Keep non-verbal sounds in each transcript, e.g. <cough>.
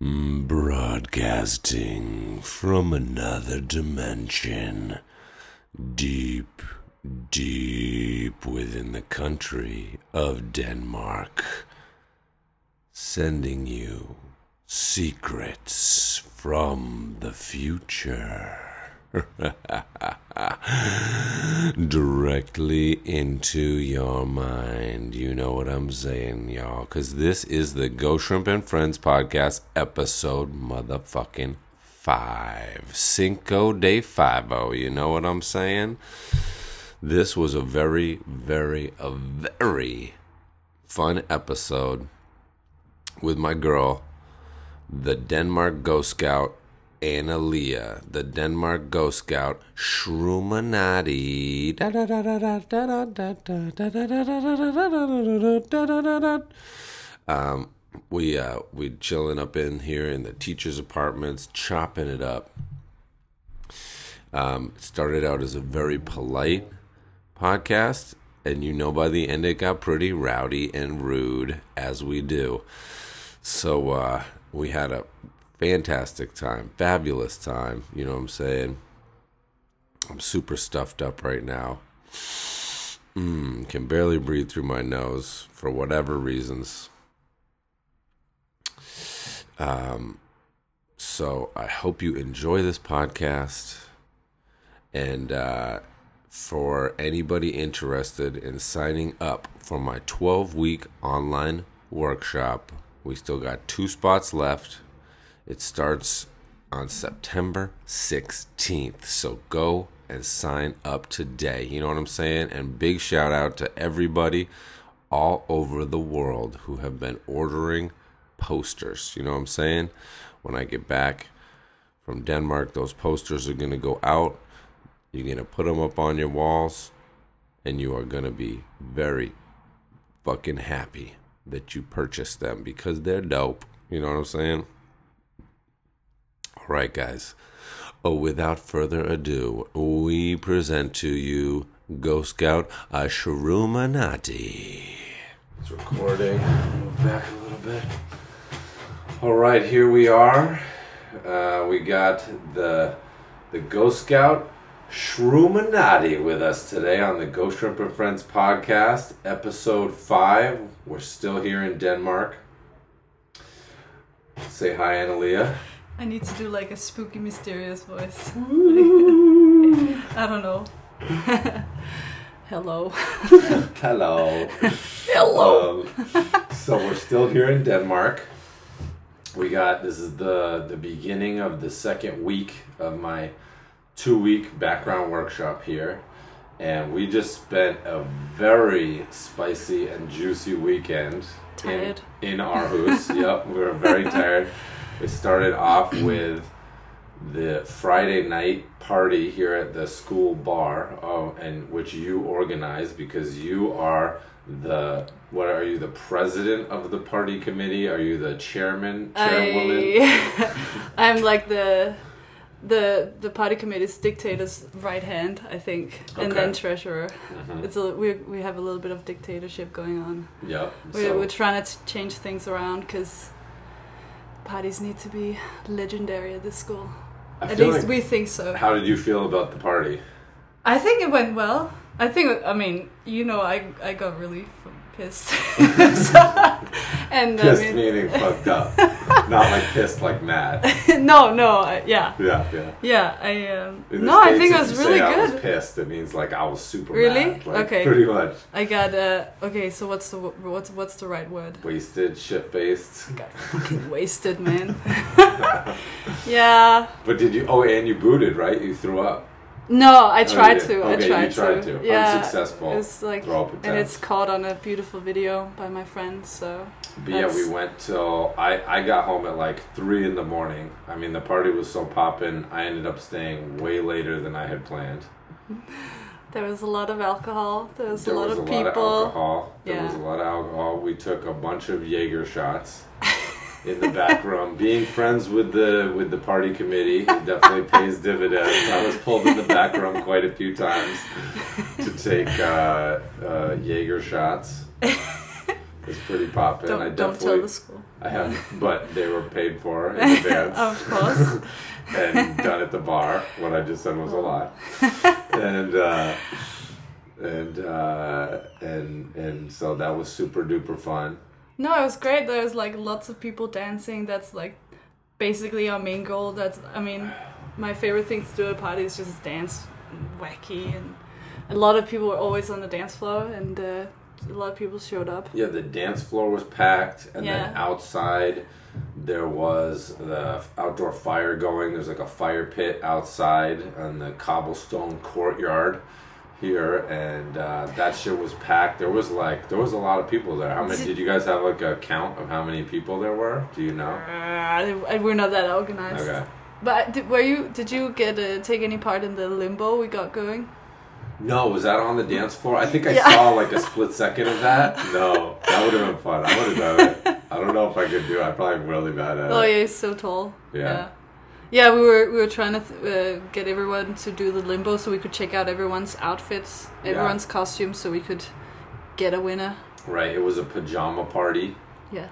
Broadcasting from another dimension, deep, deep within the country of Denmark, sending you secrets from the future. <laughs> Directly into your mind. You know what I'm saying, y'all. Because this is the Ghost Shrimp and Friends podcast, episode motherfucking five. Cinco de Fivo. You know what I'm saying? This was a very, very, a very fun episode with my girl, the Denmark Ghost Scout Anna Leah, the Denmark Ghost Scout, Shrumanati. Um, we uh, we chilling up in here in the teachers' apartments, chopping it up. Um, started out as a very polite podcast, and you know by the end it got pretty rowdy and rude, as we do. So uh, we had a fantastic time, fabulous time. You know what I'm saying? I'm super stuffed up right now. Mm, can barely breathe through my nose for whatever reasons. Um, so I hope you enjoy this podcast. And uh, for anybody interested in signing up for my 12 week online workshop, we still got two spots left. It starts on September 16th. So go and sign up today. You know what I'm saying? And big shout out to everybody all over the world who have been ordering posters. You know what I'm saying? When I get back from Denmark, those posters are going to go out. You're going to put them up on your walls, and you are going to be very fucking happy that you purchased them because they're dope. You know what I'm saying? All right, guys. Oh, without further ado, we present to you Ghost Scout Ashrumanati. It's recording. Move back a little bit. All right, here we are. Uh, we got the the Ghost Scout Shrumanati with us today on the Ghost Shrimp and Friends podcast, episode five. We're still here in Denmark. Say hi, Analia. I need to do like a spooky, mysterious voice. <laughs> I don't know. <laughs> Hello. <laughs> Hello. Hello. Um, so we're still here in Denmark. We got this is the the beginning of the second week of my two week background workshop here, and we just spent a very spicy and juicy weekend Tired. in in Aarhus. yep, we were very tired. It started off with the Friday night party here at the school bar, uh, and which you organized because you are the what are you the president of the party committee? Are you the chairman, chairwoman? I, <laughs> I'm like the the the party committee's dictator's right hand, I think, and then Okay. treasurer. Mhm. It's a we we have a little bit of dictatorship going on. Yeah, We're, so- we're trying to change things around because parties need to be legendary at this school. I At least like- we think so. How did you feel about the party? I think it went well. I think I mean you know I I got relief f- pissed. <laughs> <laughs> and Pissed I mean, meaning fucked up, <laughs> not like pissed like mad. no no I, yeah Yeah, yeah. yeah I um, no I think it was really say I was good. pissed. It means like I was super Really? mad. Like, Okay. Pretty much I got uh okay so what's the what's what's the right word? wasted, shit faced. Got fucking wasted man. yeah. But did you? Oh, and you booted, right? You threw up. No, I Oh, tried to. Okay, I you tried, tried to. to. Yeah. Unsuccessful. It's like and it's caught on a beautiful video by my friends. So But yeah, we went till I I got home at like three in the morning. I mean, the party was so popping. I ended up staying way later than I had planned. <laughs> there was a lot of alcohol. There was There a lot was of a people. lot of alcohol. There Yeah. was a lot of alcohol. We took a bunch of Jaeger shots <laughs> in the back room. Being friends with the with the party committee definitely pays dividends. I was pulled in the back room quite a few times to take uh, uh, Jaeger shots. It's pretty poppin'. Don't, I don't tell the school. I have, but they were paid for in advance. <laughs> of course. <laughs> and done at the bar. What I just said was a lie. <laughs> and uh, and uh, and and so that was super duper fun. No, it was great. There was like lots of people dancing. That's like basically our main goal. That's I mean, my favorite thing to do at a party is just dance, and wacky, and a lot of people were always on the dance floor, and uh, a lot of people showed up. Yeah, the dance floor was packed, and then outside there was the outdoor fire going. There's like a fire pit outside on the cobblestone courtyard here, and uh, that shit was packed. There was like there was a lot of people there. How many? Did you guys have like a count of how many people there were? Do you know? Uh, we're not that organized. Okay. But did, were you? Did you get uh, take any part in the limbo we got going? No, was that on the dance floor? I think I Yeah. saw like a split second of that. No, that would have been fun. I would have done it. I don't know if I could do it. I'm probably really bad at Oh it. yeah, he's so tall. Yeah. Yeah. Yeah, we were we were trying to th- uh, get everyone to do the limbo so we could check out everyone's outfits, Yeah. everyone's costumes, so we could get a winner. Right, it was a pajama party. Yeah.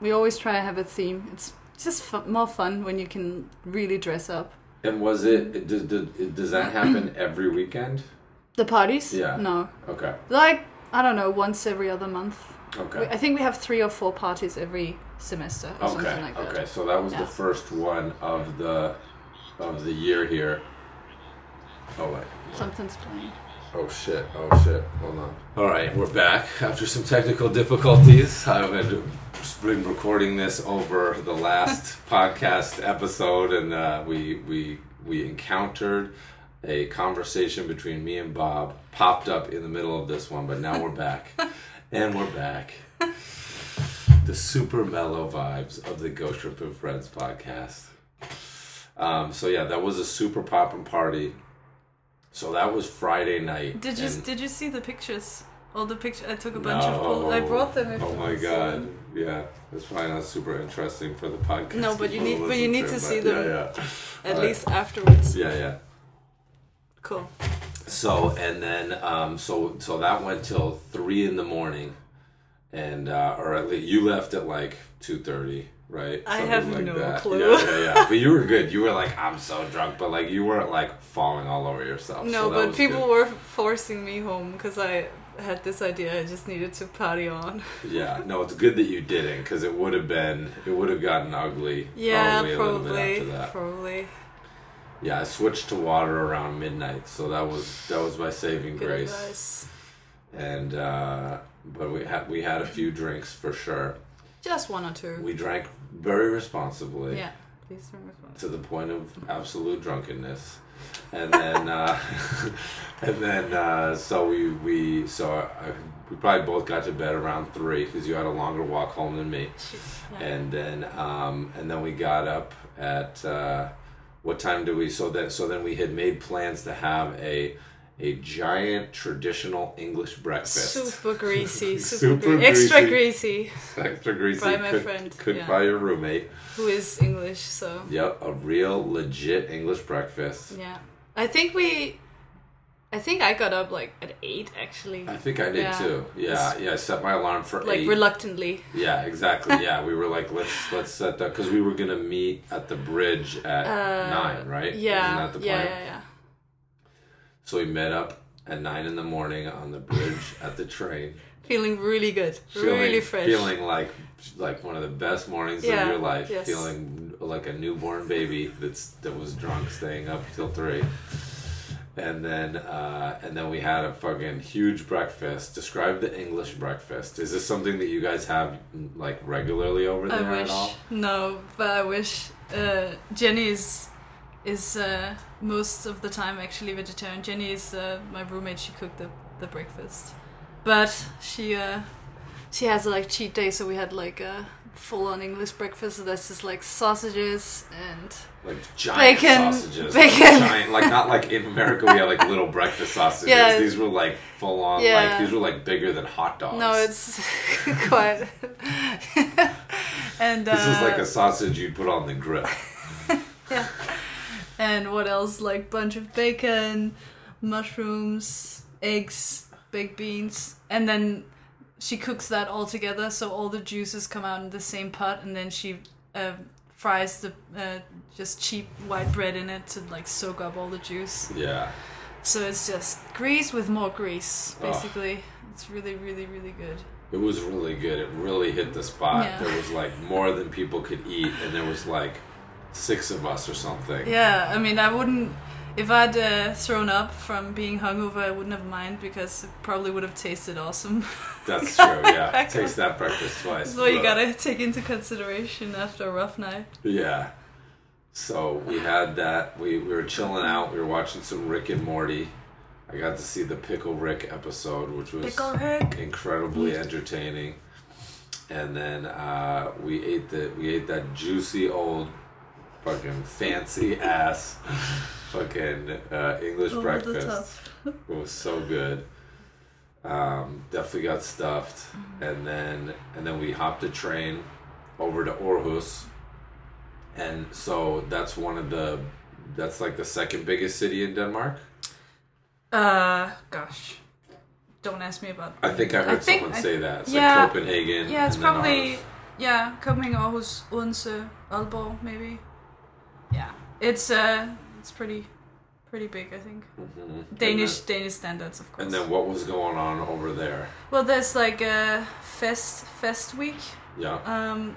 We always try to have a theme. It's just fu- more fun when you can really dress up. And was it, it does, does, does that happen <clears throat> every weekend? The parties? Yeah. No. Okay, Like I don't know, once every other month. We, okay. I think we have three or four parties every semester or something Okay, like that. okay. So that was Yeah. the first one of the of the year here. Oh wait. Something's playing. Oh shit, oh shit, hold on. Alright, we're back after some technical difficulties. I've been, been recording this over the last <laughs> podcast episode and uh, we, we, we encountered a conversation between me and Bob popped up in the middle of this one, but now we're back. <laughs> and we're back. <laughs> The super mellow vibes of the Ghost Shrimp and Friends podcast. Um, so yeah, that was a super poppin' party. So that was Friday night. Did you did you see the pictures? All the pictures. I took a bunch of. No. photos. I brought them. Oh my to god! them. Yeah, it's probably not super interesting for the podcast. No, but you need- but you need to but see them. yeah, yeah. At least afterwards. yeah, yeah. Cool. So and then um, so so that went till three in the morning, and uh, or at least you left at like two thirty, right? I Something have like no that. clue. Yeah, yeah, yeah. <laughs> But you were good. You were like, I'm so drunk, but like you weren't like falling all over yourself. No, so but people good. were forcing me home because I had this idea. I just needed to party on. <laughs> Yeah, no, it's good that you didn't because it would have been it would have gotten ugly. Yeah, probably, a little bit probably. Probably. Yeah, I switched to water around midnight, so that was that was my saving Good grace. advice. And uh, but we had we had a few drinks for sure. Just one or two. We drank very responsibly yeah. Please don't to the point of absolute drunkenness. And then uh, <laughs> and then uh, so we we so I, we probably both got to bed around three because you had a longer walk home than me. Yeah. and then um, and then we got up at uh, what time do we so that so then we had made plans to have a a giant traditional English breakfast Super greasy, <laughs> super, Super greasy. extra greasy. extra greasy By my cooked, friend, cooked yeah. by your roommate Who is English? So yep a real legit English breakfast yeah, I think we. I think I got up like at eight actually. I think I did Yeah. too yeah yeah I set my alarm for Like eight reluctantly. yeah exactly <laughs> yeah we were like let's let's set that because we were gonna meet at the bridge at Uh, nine right Yeah. Isn't that the yeah, yeah, yeah. So we met up at nine in the morning on the bridge at the train, <laughs> Feeling really good, feeling, really fresh. feeling like like one of the best mornings Yeah, of your life, yes. feeling like a newborn baby that's that was drunk, staying up till three. And then uh, and then we had a fucking huge breakfast. Describe the English breakfast. Is this something that you guys have like regularly over there I at wish all? no, but I wish. Uh, Jenny is is uh, most of the time actually vegetarian. Jenny is uh, my roommate. She cooked the, the breakfast, but she uh, she has like cheat day. So we had like a full on English breakfast. So that's just like sausages and Like giant Bacon- sausages, bacon. Like, giant, like not like in America we have like little breakfast sausages. Yeah. These were like full on. Yeah. Like these were like bigger than hot dogs. no, it's <laughs> quite. <laughs> and This is uh, like a sausage you'd put on the grill. <laughs> yeah. And what else? Like bunch of bacon, mushrooms, eggs, baked beans, and then she cooks that all together, so all the juices come out in the same pot, and then she uh, fries the uh, just cheap white bread in it to like soak up all the juice. Yeah. So it's just grease with more grease, Oh. basically. It's really, really, really good. It was really good. It really hit the spot. Yeah. There was like more than people could eat, and there was like six of us or something. Yeah, I mean, I wouldn't. If I'd uh, thrown up from being hungover, I wouldn't have mind because it probably would have tasted awesome. <laughs> That's true. Yeah, <laughs> taste that breakfast twice. so you gotta take into consideration after a rough night. Yeah. So we had that. We, we were chilling out. We were watching some Rick and Morty. I got to see the Pickle Rick episode, which was Rick. incredibly entertaining. And then uh, we ate the we ate that juicy old fucking fancy ass fucking uh, English Over breakfast. It was so good. Um, definitely got stuffed, and then and then we hopped a train over to Aarhus, and so that's one of the that's like the second biggest city in Denmark. Uh, gosh, don't ask me about. I think I heard think- someone I- say that. It's yeah. like Copenhagen. Yeah, it's probably yeah, Copenhagen, Aarhus, Odense, Aalborg, maybe. Yeah, it's uh, it's pretty, pretty big, I think. Mhm. Danish And Danish standards, of course. and then what was going on over there? well, there's like a fest fest week. Yeah. Um,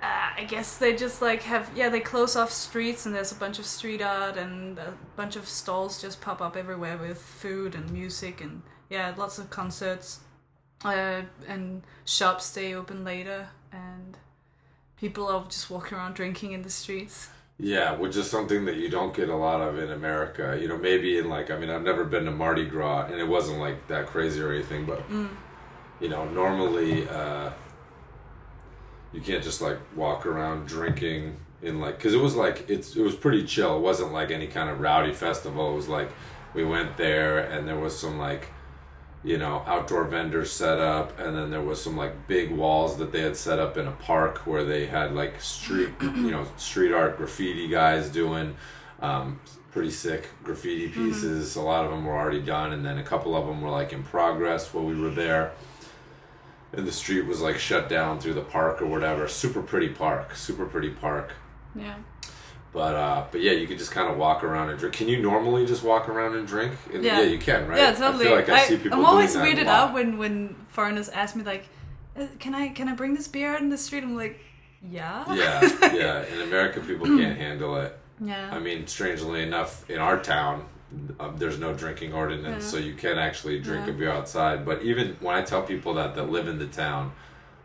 uh, I guess they just like have yeah they close off streets and there's a bunch of street art and a bunch of stalls just pop up everywhere with food and music and yeah lots of concerts, uh, and shops stay open later and people are just walking around drinking in the streets. Yeah, which is something that you don't get a lot of in America. You know, maybe in like, I mean, I've never been to Mardi Gras, and it wasn't like that crazy or anything, but, you know, normally uh, you can't just like walk around drinking in like, because it was like, it's, it was pretty chill. It wasn't like any kind of rowdy festival. It was like, we went there and there was some like, you know, outdoor vendors set up, and then there was some like big walls that they had set up in a park where they had like street, <clears throat> you know, street art graffiti guys doing um, pretty sick graffiti pieces. A lot of them were already done, and then a couple of them were like in progress while we were there. And the street was like shut down through the park or whatever. Super pretty park, super pretty park. Yeah. But uh, but yeah, you could just kind of walk around and drink. Can you normally just walk around and drink? And- Yeah. you can, right? Yeah, totally. I feel like I, see people I'm always weirded out when when foreigners ask me like, "Uh, "Can I can I bring this beer out in the street?" I'm like, "Yeah." yeah, <laughs> yeah. In America, people can't handle it. Yeah. I mean, strangely enough, in our town, um, there's no drinking ordinance, Yeah. so you can actually drink Yeah. a beer outside. But even when I tell people that that live in the town,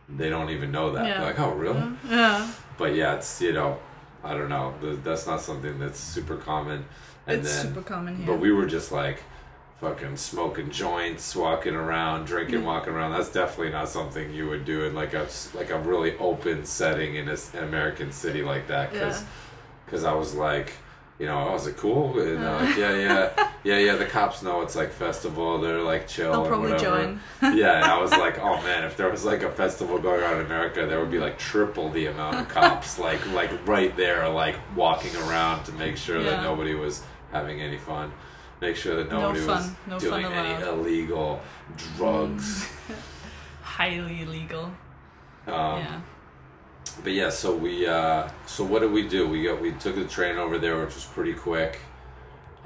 they don't even know that. Yeah. They're like, "Oh, really?" yeah. But yeah, it's you know, I don't know. That's not something that's super common. And it's then, super common here. but we were just like. Fucking smoking joints, walking around, drinking, Mm. walking around. That's definitely not something you would do in like a like a really open setting in a an American city like that. Because Yeah. because I was like, you know, I was like, cool, and uh, like, yeah, yeah, <laughs> yeah, yeah. The cops know it's like festival. They're like chill They'll probably whatever. join. <laughs> yeah, and I was like, <laughs> oh man, if there was like a festival going on in America, there would be like triple the amount of cops, like like right there, like walking around to make sure that nobody was having any fun. Make sure that No nobody was. No doing any illegal drugs. Highly illegal. Um, yeah. But yeah, so we uh, so what did we do? We got we took the train over there, which was pretty quick,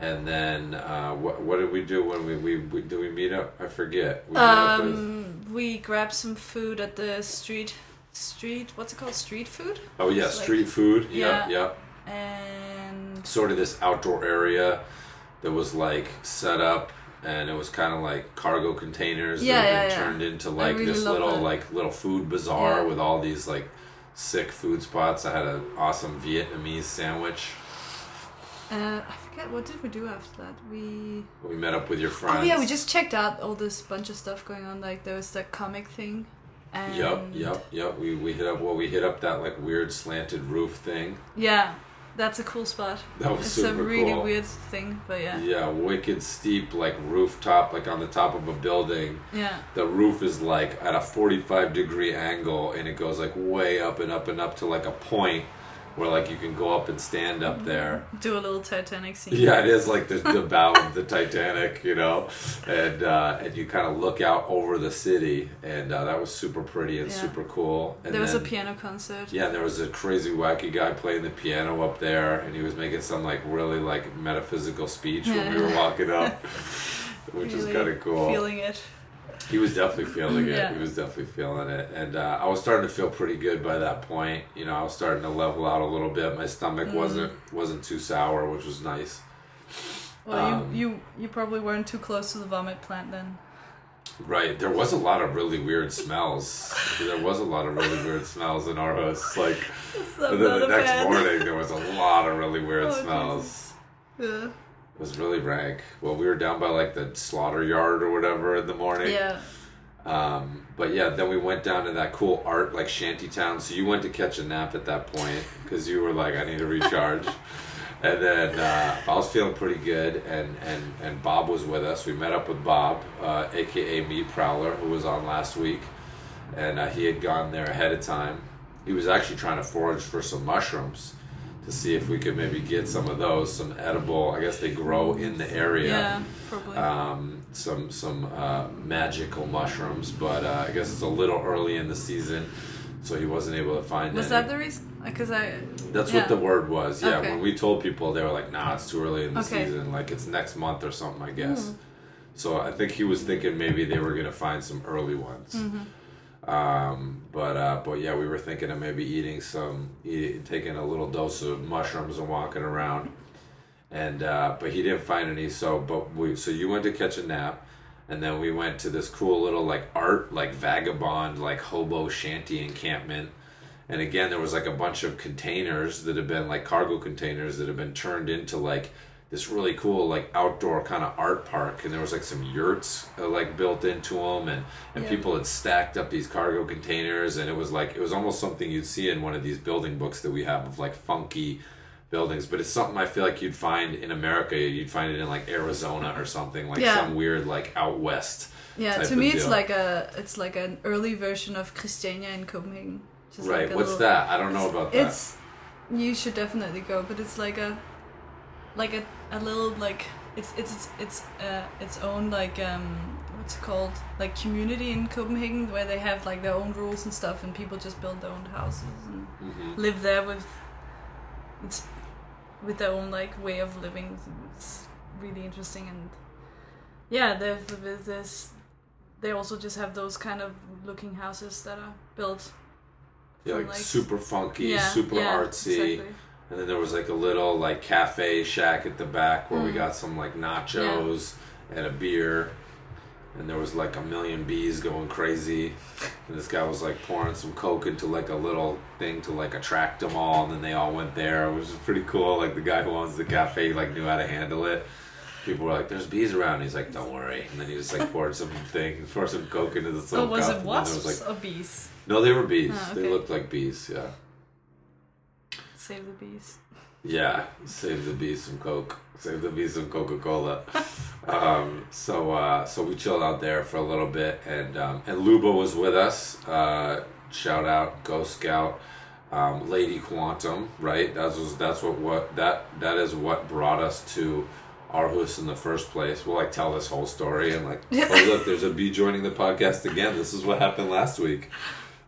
and then uh, what what did we do when we we, we do we meet up? I forget. We with, Um, we grabbed some food at the street. Street. What's it called? Street food. oh yeah, it's like- street food. Yeah, Yeah. yep. And Sort of this outdoor area that was like set up, and it was kind of like cargo containers Yeah, that had yeah, been yeah. turned into like really this little that. like little food bazaar Yeah. with all these like sick food spots. I had an awesome Vietnamese sandwich. uh, I forget what did we do after that. We We met up with your friends. oh yeah, we just checked out all this bunch of stuff going on. Like there was that comic thing. And Yep, yep, yep. We we hit up well, we hit up that like weird slanted roof thing. Yeah, that's a cool spot. That was it's super a really cool. weird thing, but yeah. Yeah, wicked steep like rooftop, like on the top of a building. Yeah. The roof is like at a forty five degree angle, and it goes like way up and up and up to like a point, where like you can go up and stand up there. Do a little Titanic scene. Yeah, it is like the, the bow of the Titanic, you know, and uh, and you kind of look out over the city, and uh, that was super pretty and Yeah. super cool. And There was a piano concert. Yeah, and there was a crazy wacky guy playing the piano up there, and he was making some like really like metaphysical speech when we were walking up, <laughs> which is Really kind of cool. Feeling it. He was definitely feeling it. Yeah. He was definitely feeling it, and uh, I was starting to feel pretty good by that point. You know, I was starting to level out a little bit. My stomach Mm. wasn't wasn't too sour, which was nice. Well, Um, you, you you probably weren't too close to the vomit plant then. Right, there was a lot of really weird smells. There was a lot of really weird smells in our house. Like, <laughs> then the next fan. morning, there was a lot of really <laughs> weird Oh, smells. Yeah. Was really rank. Well, we were down by like the slaughter yard or whatever in the morning. Yeah. Um, but yeah, then we went down to that cool art like shanty town. So you went to catch a nap at that point because you were like, I need to recharge. <laughs> and then uh, I was feeling pretty good, and, and, and Bob was with us. We met up with Bob, uh, aka Me Prowler, who was on last week, and uh, he had gone there ahead of time. He was actually trying to forage for some mushrooms to see if we could maybe get some of those, some edible. I guess they grow in the area Yeah, probably. um, some some uh, magical mushrooms, but uh, I guess it's a little early in the season, so he wasn't able to find was any. that the reason? Because I. That's yeah. what the word was. Yeah, Okay. when we told people, they were like, "Nah, it's too early in the Okay. season. Like it's next month or something." I guess. Hmm. So I think he was thinking maybe they were gonna find some early ones. Mm-hmm. Um, but uh, but yeah, we were thinking of maybe eating some, taking a little dose of mushrooms and walking around. And uh, but he didn't find any. So but we so you went to catch a nap, and then we went to this cool little like art like vagabond like hobo shanty encampment. And again, there was like a bunch of containers that had been like cargo containers that had been turned into like this really cool like outdoor kind of art park. And there was like some yurts uh, like built into them, and and Yeah. people had stacked up these cargo containers, and it was like it was almost something you'd see in one of these building books that we have of like funky buildings. But it's something I feel like you'd find in America. You'd find it in like Arizona or something like Yeah. some weird like out west. Yeah, to me it's deal. like a it's like an early version of Christiania in Copenhagen. Right. like What's little- that? I don't know about that. It's you should definitely go, but it's like a like a, a little like it's it's it's it's uh, its own like um what's it called like community in Copenhagen where they have like their own rules and stuff and people just build their own houses and Mhm. live there with it's with their own like way of living. It's really interesting and yeah, there's this. they also just have those kind of looking houses that are built. Yeah, from, like, super funky, super yeah, artsy. exactly. And then there was like a little like cafe shack at the back where we Mm. got some like nachos and a beer. And there was like a million bees going crazy. And this guy was like pouring some coke into like a little thing to like attract them all. And then they all went there, which is pretty cool. Like the guy who owns the cafe like knew how to handle it. People were like, "There's bees around." He's like, "Don't worry." And then he just like <laughs> poured some thing, poured some coke into the Oh, soap was cup. it then was like, or bees? no, they were bees. Ah, They looked like bees. Yeah. Save the bees. Yeah, save the bees some Coke. Save the bees some Coca Cola. <laughs> um, so uh, so we chilled out there for a little bit, and um, and Luba was with us. Uh, shout out Ghost Scout, um, Lady Quantum. Right, that was that's what what that that is what brought us to Aarhus in the first place. We'll like tell this whole story and like, <laughs> oh look, there's a bee joining the podcast again. This is what happened last week.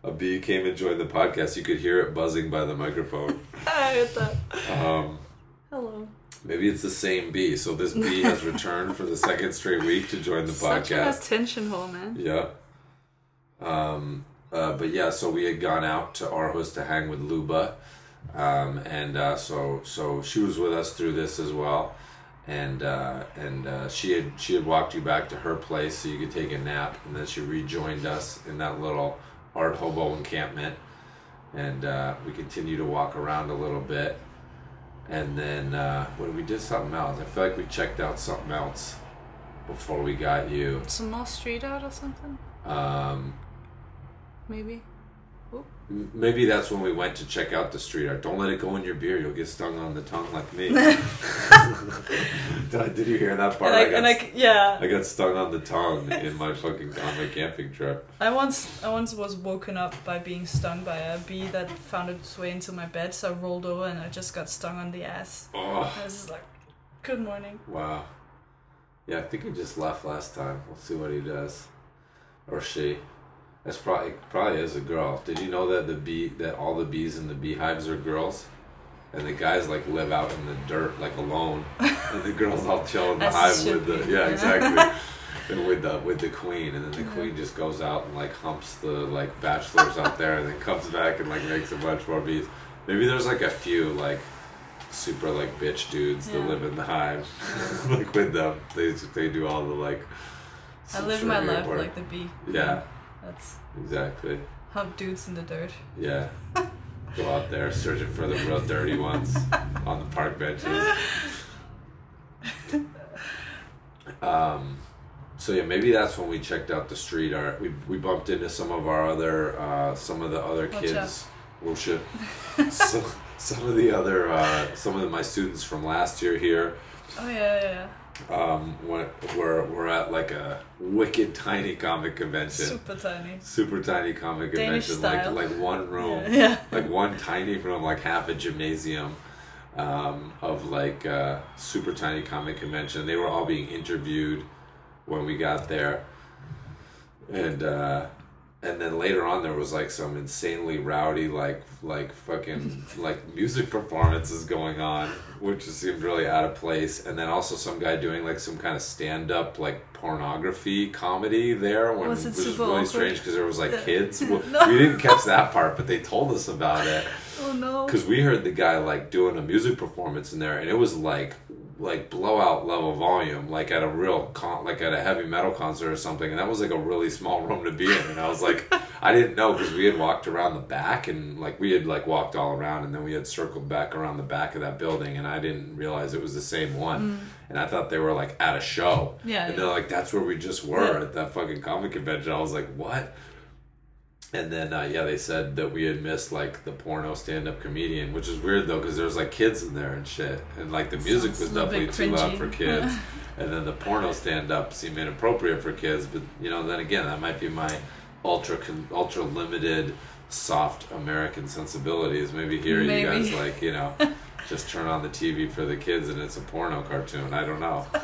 A bee came and joined the podcast. You could hear it buzzing by the microphone. <laughs> I heard that. Um, Hello. Maybe it's the same bee. So this bee has returned for the second straight week to join the Such podcast. attention whore, man. Yeah. Um, uh, but yeah, so we had gone out to Aarhus to hang with Luba, um, and uh, so so she was with us through this as well, and uh, and uh, she had she had walked you back to her place so you could take a nap, and then she rejoined us in that little art hobo encampment, and uh, we continued to walk around a little bit, and then uh, when we did something else, I feel like we checked out something else before we got you. Some more street art or something? Um, Maybe. M- Maybe that's when we went to check out the street art. Don't let it go in your beer; you'll get stung on the tongue like me. did, <laughs> <laughs> did you hear that part? And I, I, got, and I, yeah, I got stung on the tongue in my fucking on my camping trip. I once I once was woken up by being stung by a bee that found its way into my bed, so I rolled over and I just got stung on the ass. Oh, I was just like, "Good morning." wow. Yeah, I think he just left last time. We'll see what he does, or she. That's probably probably is a girl. Did you know that the bee that all the bees in the beehives are girls, and the guys like live out in the dirt like alone, <laughs> and the girls all chill in the hive with the yeah yeah. exactly. <laughs> And with the with the queen, and then the queen just goes out and like humps the like bachelors out there, and then comes back and like makes a bunch more bees. Maybe there's like a few like super like bitch dudes that live in the hive, <laughs> like with them. They they do all the like. I live my life like the bee. Yeah, That's exactly. hump dudes in the dirt. Yeah. Go out there searching for the real dirty ones on the park benches. Um, so yeah, maybe that's when we checked out the street art. We we bumped into some of our other uh, some of the other Watch kids. Oh shit. <laughs> so, some of the other uh, some of my students from last year here Oh yeah, yeah, um, went, we're at like a wicked tiny comic convention. Super tiny. Super tiny comic Danish convention, style. like like one room Yeah. yeah. like one tiny room, like half a gymnasium um, of like uh, super tiny comic convention. They were all being interviewed when we got there, and uh, and then later on there was like some insanely rowdy like like fucking like music performances going on, which just seemed really out of place. And then also some guy doing like some kind of stand up like pornography comedy there, when, Was it which was really awkward? strange because there was like kids. <laughs> No. We didn't catch that part, but they told us about it Oh no. because we heard the guy like doing a music performance in there, and it was like like blowout level volume, like at a real con- like at a heavy metal concert or something, and that was like a really small <laughs> room to be in. And I was like, <laughs> I didn't know because we had walked around the back and like we had like walked all around, and then we had circled back around the back of that building, and I didn't realize it was the same one. Mm. And I thought they were like at a show. Yeah, And yeah. they're like, that's where we just were Yeah. at that fucking comic convention. I was like, what? And then uh, yeah, they said that we had missed like the porno stand-up comedian, which is weird though because there was like kids in there and shit, and like the music Sounds was definitely too loud for kids, <laughs> and then the porno stand-up seemed inappropriate for kids. But you know, then again, that might be my ultra con- ultra limited soft American sensibilities. Maybe here you guys like you know. <laughs> Just turn on the TV for the kids and it's a porno cartoon. I don't know. <laughs>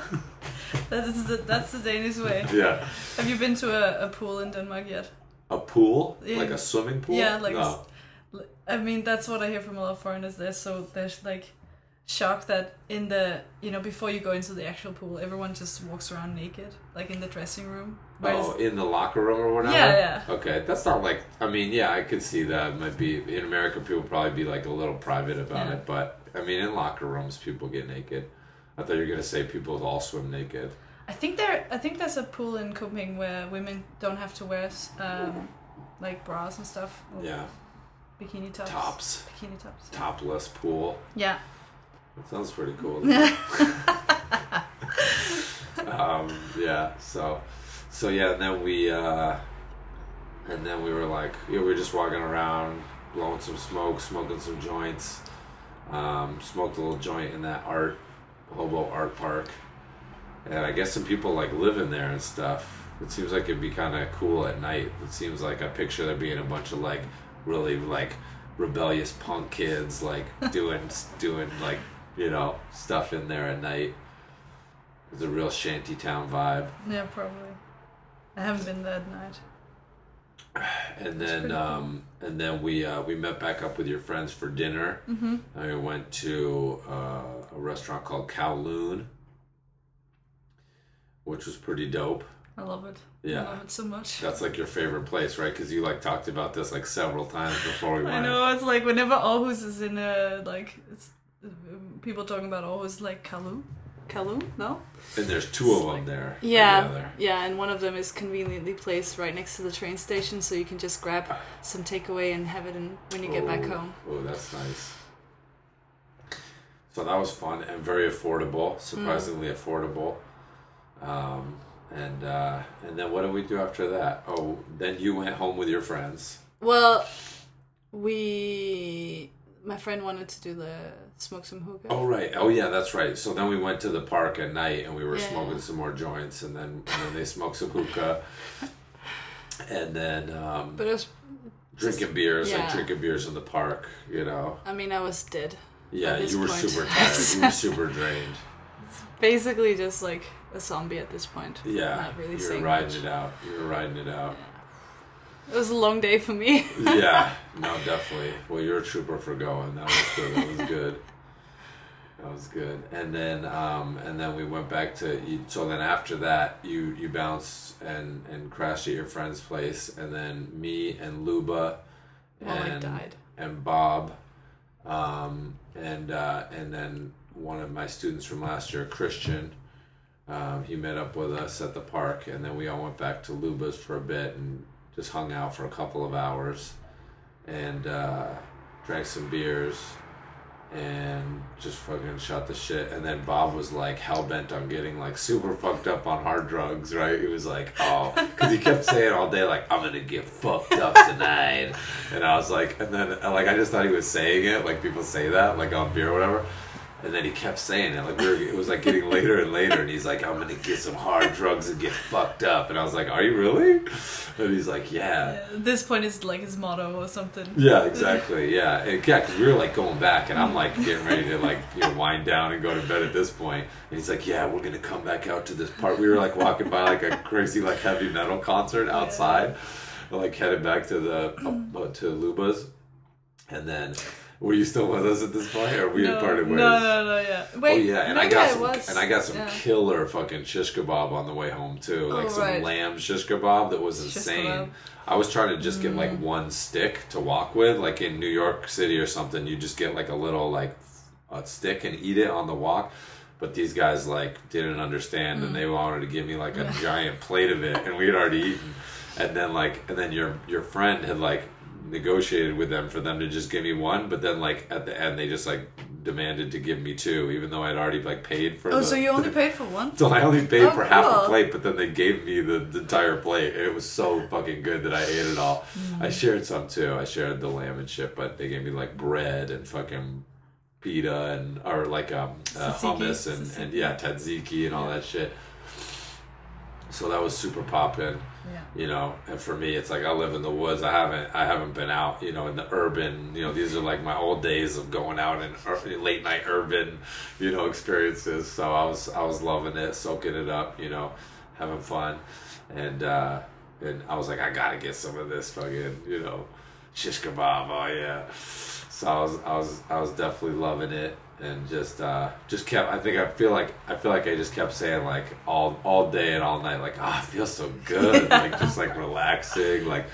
That is the that's the Danish way. yeah. Have you been to a, a pool in Denmark yet? A pool? Yeah. Like a swimming pool? Yeah, like a no. I mean, that's what I hear from a lot of foreigners. They're so they're like shocked that in the you know before you go into the actual pool, everyone just walks around naked, like in the dressing room. Whereas, Oh, in the locker room or whatever? Yeah, yeah. Okay, that's not like, I mean, yeah, I could see that. It might be, in America, people probably be like a little private about Yeah. it, but I mean, in locker rooms, people get naked. I thought you were going to say people all swim naked. I think there I think there's a pool in Copenhagen where women don't have to wear um, like bras and stuff. Yeah. Bikini tops. Tops. Bikini tops. Topless pool. Yeah. That sounds pretty cool. <laughs> um, yeah, so, so yeah, and then we, uh, and then we were like, yeah, we were just walking around, blowing some smoke, smoking some joints. Um, smoked a little joint in that art, hobo art park, and I guess some people like live in there and stuff. It seems like it'd be kind of cool at night. It seems like I picture there being a bunch of like really like rebellious punk kids like <laughs> doing doing like you know stuff in there at night. It's a real shanty town vibe. Yeah, probably. I haven't been there at night. <sighs> And That's then cool. um, and then we uh, we met back up with your friends for dinner. Mm-hmm. And we went to uh, a restaurant called Kowloon, which was pretty dope. I love it. Yeah. I love it so much. That's like your favorite place, right? Because you like talked about this like several times before we <laughs> went. I know it's like whenever Aarhus is in a like it's people talking about Aarhus like Kalu, Kalu, no? And there's two of them there. Yeah, together. yeah, and one of them is conveniently placed right next to the train station, so you can just grab some takeaway and have it in, when you get back home. Oh, that's nice. So that was fun and very affordable, surprisingly mm. affordable. Um, and uh, and then what did we do after that? Oh, then you went home with your friends. Well, we my friend wanted to do the smoke some hookah. Oh right. Oh yeah, that's right. So then we went to the park at night and we were Yeah. smoking some more joints and then and then they smoked some hookah. And then um, But it was drinking beers, like drinking beers in the park, you know. I mean I was dead. Yeah, you were point. super tired. you were <laughs> super drained. Basically just like a zombie at this point. Yeah. Not really you were saying riding much. it out. You were riding it out. It was a long day for me. <laughs> yeah, <laughs> no, definitely. Well, you're a trooper for going. That was good. That was good. That was good. And then, um, and then we went back to. You, so then after that, you you bounced and and crashed at your friend's place, and then me and Luba, and died. and Bob, um, and uh, and then one of my students from last year, Christian. Um, he met up with us at the park, and then we all went back to Luba's for a bit and just hung out for a couple of hours, and uh, drank some beers, and just fucking shot the shit. And then Bob was like hell bent on getting like super fucked up on hard drugs, right? He was like, oh, because he kept saying all day like, I'm gonna get fucked up tonight, and I was like, and then like I just thought he was saying it, like people say that like on beer or whatever. And then he kept saying it, like we were, it was like getting later and later, and he's like, "I'm gonna get some hard drugs and get fucked up," and I was like, "Are you really?" And he's like, "Yeah." At this point is like his motto or something. Yeah, exactly. Yeah, and, yeah, because we were like going back, and I'm like getting ready to like you know wind down and go to bed at this point. And he's like, "Yeah, we're gonna come back out to this part." We were like walking by like a crazy like heavy metal concert outside, like headed back to the uh, to Luba's, and then were you still with us at this point, or we had no, parted ways? no, no, no, yeah. Wait, oh yeah, and I got some, was. and I got some yeah. killer fucking shish kebab on the way home too, like Oh, some right. lamb shish kebab that was insane. I was trying to just get Mm. like one stick to walk with, like in New York City or something. You just get like a little like a stick and eat it on the walk. But these guys like didn't understand, and Mm. they wanted to give me like a <laughs> giant plate of it, and we had already eaten. And then like, and then your your friend had like negotiated with them for them to just give me one, but then like at the end they just like demanded to give me two, even though I'd already like paid for. Oh, the, so you only <laughs> paid for one? so I only paid Oh, for half a plate, but then they gave me the, the entire plate, it was so fucking good that I ate it all. Mm. I shared some too. I shared the lamb and shit, but they gave me like bread and fucking pita and or like um uh, hummus and, and Tzatziki. yeah tzatziki and all that shit. So that was super poppin', Yeah. you know. And for me, it's like I live in the woods. I haven't I haven't been out, you know, in the urban. You know, these are like my old days of going out ur- late night urban, you know, experiences. So I was I was loving it, soaking it up, you know, having fun, and uh, and I was like, I gotta get some of this fucking, you know, shish kebab. Oh yeah. So I was I was I was definitely loving it and just uh just kept I think I feel like I feel like I just kept saying like all all day and all night like ah it feels so good like just like relaxing like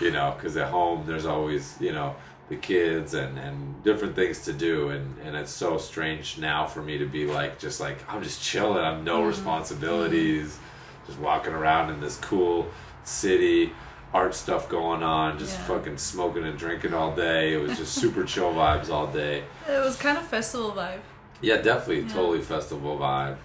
you know because at home there's always you know the kids and and different things to do and and it's so strange now for me to be like just like I'm just chilling I'm no responsibilities just walking around in this cool city art stuff going on just Yeah. fucking smoking and drinking all day it was just super chill vibes all day It was kind of festival vibe. yeah, definitely, Yeah. totally festival vibe.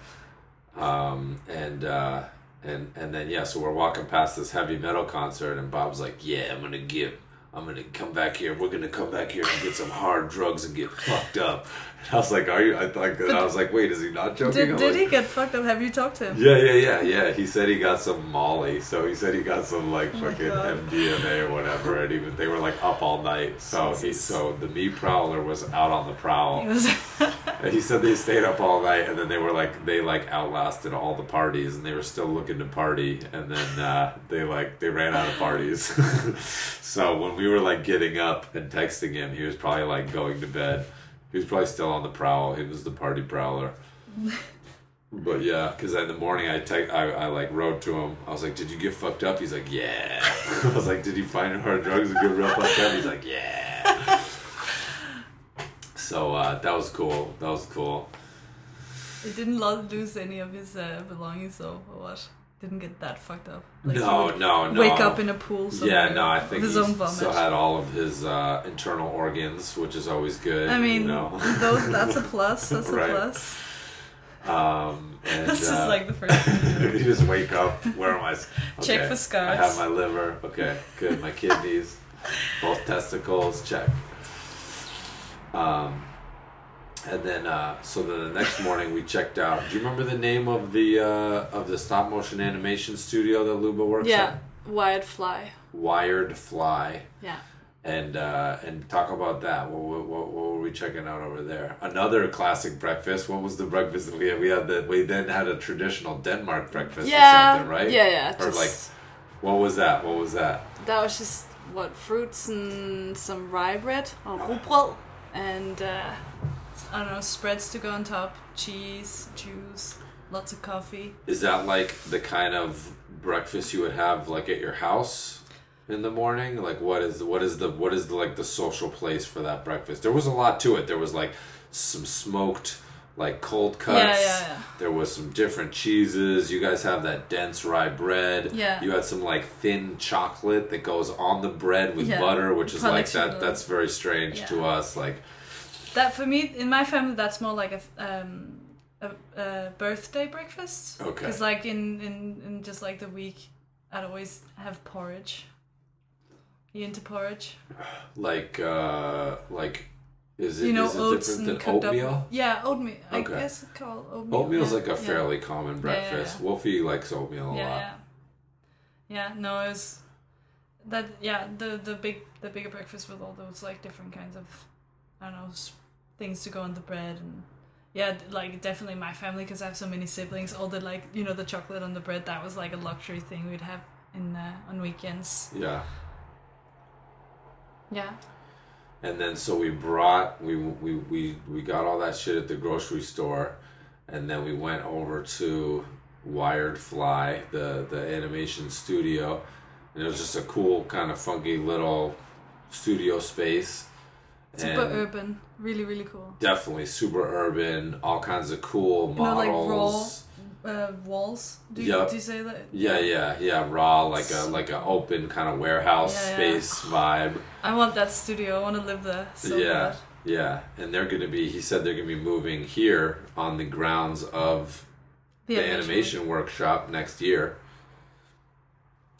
Um, and uh, and and then yeah, so we're walking past this heavy metal concert, and Bob's like, "Yeah, I'm gonna get, I'm gonna come back here. We're gonna come back here and get some hard drugs and get fucked up." And <laughs> I was like, "Are you?" I thought, I was like, "Wait, is he not joking?" Did, I'm did like, he get fucked up? Have you talked to him? Yeah, yeah, yeah, yeah. He said he got some Molly, so he said he got some like Oh fucking. MDMA or whatever, and even they were like up all night. So he, so the me prowler was out on the prowl. He was <laughs> And he said they stayed up all night, and then they were like they like outlasted all the parties, and they were still looking to party, and then uh, they like they ran out of parties. <laughs> so when we were like getting up and texting him, he was probably like going to bed. He was probably still on the prowl. He was the party prowler. <laughs> But yeah, because in the morning I, te- I I like wrote to him. I was like, "Did you get fucked up?" He's like, "Yeah." <laughs> I was like, "Did you find hard drugs and get real fucked up?" He's like, "Yeah." <laughs> So uh, that was cool. That was cool. He didn't lose any of his uh, belongings though, or what? Didn't get that fucked up. Like, no, no, no. Wake up in a pool. Yeah, no. I think his he own vomit. still had all of his uh, internal organs, which is always good. I mean, you know. those that's a plus. <laughs> That's Right. a plus. um, and, That's just uh, like the first thing. you <laughs> just wake up. Where am I? <laughs> Check Okay, for scars. I have my liver. Okay, good. My kidneys. Both testicles, check. Um, and then, uh, so then the next morning we checked out. Do you remember the name of the uh, of the stop motion animation studio that Luba works Yeah, at? Wired Fly. Wired Fly. Yeah. and uh, and talk about that. What, what, what, what were we checking out over there? Another classic breakfast. What was the breakfast that we had? We had the we then had a traditional Denmark breakfast Yeah. or something, right? Yeah, yeah. Or just, like, what was that? What was that? that was just what fruits and some rye bread or rugbrød and uh, I don't know spreads to go on top, cheese, juice, lots of coffee. Is that like the kind of breakfast you would have like at your house in the morning? Like what is what is the what is the like the social place for that breakfast? There was a lot to it. There was like some smoked like cold cuts. Yeah, yeah, yeah. There was some different cheeses. You guys have that dense rye bread. Yeah. You had some like thin chocolate that goes on the bread with Yeah. butter, which is like that that's very strange to us. Like That for me in my family that's more like a um, a, a birthday breakfast. Okay. Because like in, in in just like the week, I'd always have porridge. You into porridge? like uh like is it you know, is it oats different and than cooked oatmeal? up. Yeah, oatmeal. I Okay. guess it's called oatmeal. Oatmeal's yeah. like a yeah. fairly common yeah, breakfast. yeah. Wolfie likes oatmeal a yeah, lot. yeah. Yeah, no, it was that. Yeah, the the big the bigger breakfast with all those like different kinds of I don't know things to go on the bread and yeah, like definitely my family because I have so many siblings. All the like you know the chocolate on the bread that was like a luxury thing we'd have in uh, on weekends. Yeah. Yeah, And then so we brought we we we we got all that shit at the grocery store, and then we went over to Wired Fly, the the animation studio, and it was just a cool kind of funky little studio space. Super and urban, really really cool. Definitely super urban, all kinds of cool You know, like raw uh, walls. Do you, Yep. do you say that? Yeah, yeah, yeah. Raw, like a like a open kind of warehouse Yeah, yeah. space vibe. I want that studio. I want to live there. So yeah, bad. yeah. And they're going to be. He said they're going to be moving here on the grounds of the, animation workshop next year,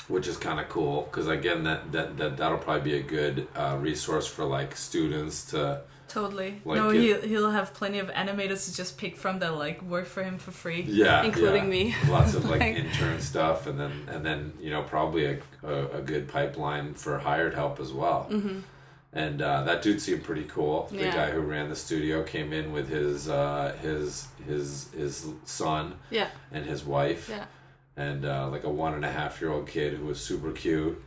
which is kind of cool because again, that, that that that'll probably be a good uh, resource for like students to. Totally. Like no, it- he'll, he'll have plenty of animators to just pick from that like work for him for free. Yeah, Including yeah. me. Lots of like, <laughs> Like- intern stuff, and then and then you know probably a, a, a good pipeline for hired help as well. Mm-hmm. And uh, that dude seemed pretty cool. The Yeah. guy who ran the studio came in with his uh, his his his son Yeah. and his wife, Yeah. And uh, like a one and a half year old kid who was super cute,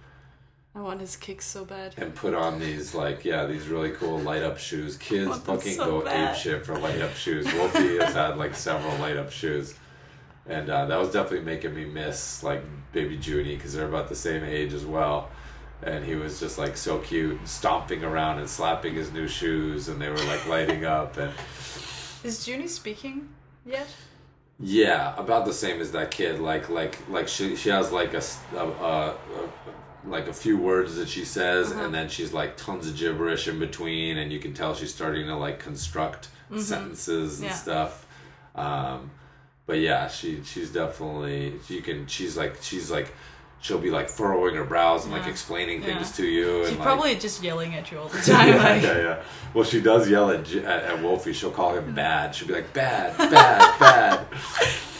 I want his kicks so bad. and put on these like yeah these really cool light up shoes. Kids fucking so go bad. ape shit for light up shoes. Wolfie has had like several light up shoes, and uh, that was definitely making me miss like baby Junie because they're about the same age as well. And he was just like so cute, stomping around and slapping his new shoes, and they were like lighting up and. Is Junie speaking yet? Yeah, about the same as that kid. Like, like, like she she has like a, like a few words that she says, Uh-huh. and then she's like tons of gibberish in between, and you can tell she's starting to like construct sentences and Mm-hmm. Yeah. stuff. Um, but yeah, she she's definitely you can she's like she's like she'll be like furrowing her brows and like explaining Yeah. things to you, She's and like, probably just yelling at you all the <laughs> time. yeah, like, yeah, yeah. Well, she does yell at, at at Wolfie. She'll call him bad. She'll be like bad, bad, bad.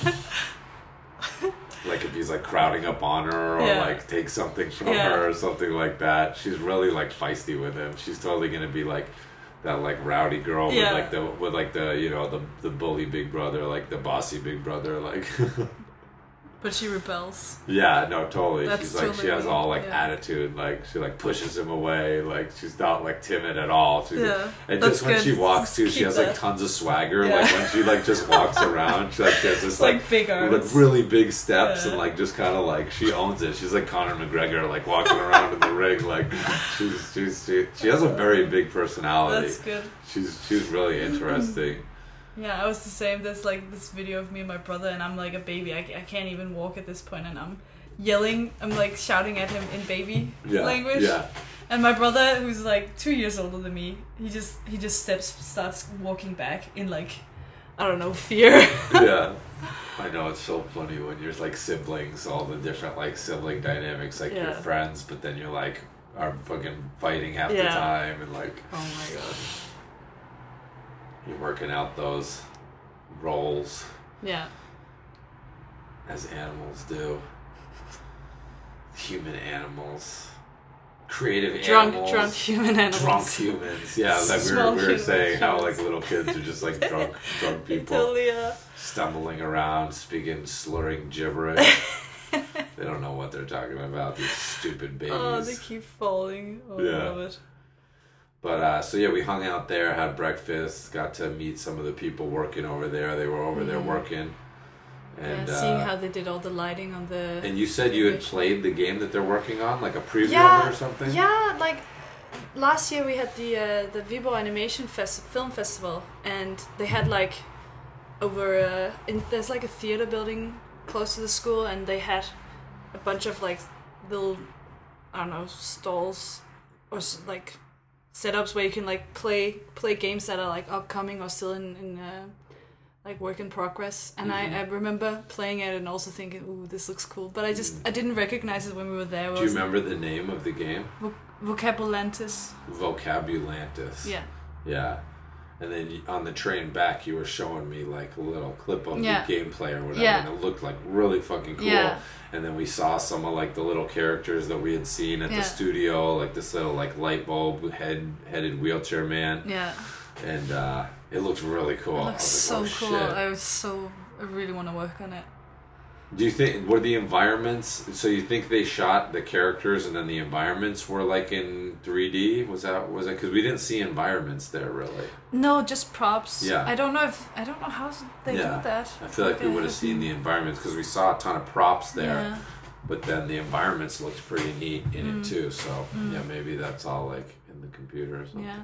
<laughs> like if he's like crowding up on her or Yeah. like take something from Yeah. her or something like that. She's really like feisty with him. She's totally gonna be like that like rowdy girl Yeah. with like the with like the you know the the bully big brother like the bossy big brother like <laughs> but she rebels. Yeah, no, totally. That's she's like she has all like yeah. attitude, like she like pushes him away, like she's not like timid at all. She's, Yeah, and just when good. she walks too, she has like tons of swagger. Yeah. Like when she like just walks <laughs> around, she like has this It's like big like really big steps Yeah. and like just kind of like she owns it. She's like Conor McGregor, like walking around in the <laughs> ring. Like she's she's she, she has a very big personality. That's good. She's she's really mm. interesting. Yeah, I was the same. There's like this video of me and my brother, and I'm like a baby. I, I can't even walk at this point, and I'm yelling. I'm like shouting at him in baby Yeah, language. yeah. And my brother, who's like two years older than me, he just he just steps starts walking back in like I don't know fear. yeah. <laughs> I know it's so funny when you're like siblings, all the different like sibling dynamics, like you're friends, but then you're like are fucking fighting half the time and like Oh my god. You're working out those roles Yeah. as animals do. Human animals, creative Drunk, animals, drunk human animals. drunk humans. Yeah, like we were, we were saying how like little kids are just like <laughs> drunk, drunk people Totally, uh, stumbling around, speaking slurring gibberish. <laughs> they don't know what they're talking about. These stupid babies. oh, they keep falling. Oh, Yeah. I love it. But uh, so yeah, we hung out there, had breakfast, got to meet some of the people working over there. They were over there working, and yeah, seeing uh, how they did all the lighting on the. and you said you had played the game that they're working on, like a preview yeah, or something. Yeah, like last year we had the uh, the Viborg Animation Fest- Film Festival, and they had like over uh, in, there's like a theater building close to the school, and they had a bunch of like little I don't know stalls or like setups where you can like play play games that are like upcoming or still in, in uh, like work in progress. And I, I remember playing it and also thinking, "Ooh, this looks cool," but I just I didn't recognize it when we were there. Do you remember the name of the game? Voc- Vokabulantis. Vokabulantis. Yeah. Yeah. And then on the train back, you were showing me like a little clip of Yeah. the gameplay or whatever, Yeah. and it looked like really fucking cool. Yeah. And then we saw some of like the little characters that we had seen at the studio, like this little like light bulb head headed wheelchair man, Yeah. and uh, it looked really cool. It looks was so oh, cool. shit. I was so I really want to work on it. Do you think were the environments? So you think they shot the characters and then the environments were like in 3D? Was that was it? Because we didn't see environments there really. No, just props. Yeah. I don't know if I don't know how they yeah, do that. I feel like we would have seen the environments because we saw a ton of props there. Yeah. But then the environments looked pretty neat in Mm. it too. So yeah, maybe that's all like in the computer or something. Yeah.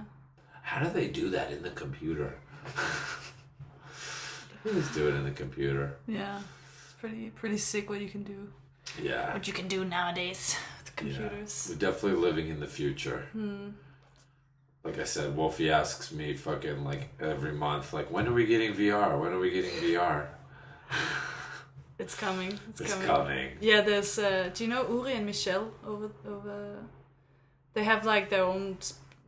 How do they do that in the computer? <laughs> Just do it in the computer. Yeah. Pretty pretty sick what you can do. Yeah. What you can do nowadays with computers. We're definitely living in the future. Hmm. Like I said, Wolfie asks me fucking like every month, like, when are we getting VR? When are we getting VR? <laughs> It's coming. It's, It's coming. coming. Yeah, there's uh do you know Uri and Michelle over over they have like their own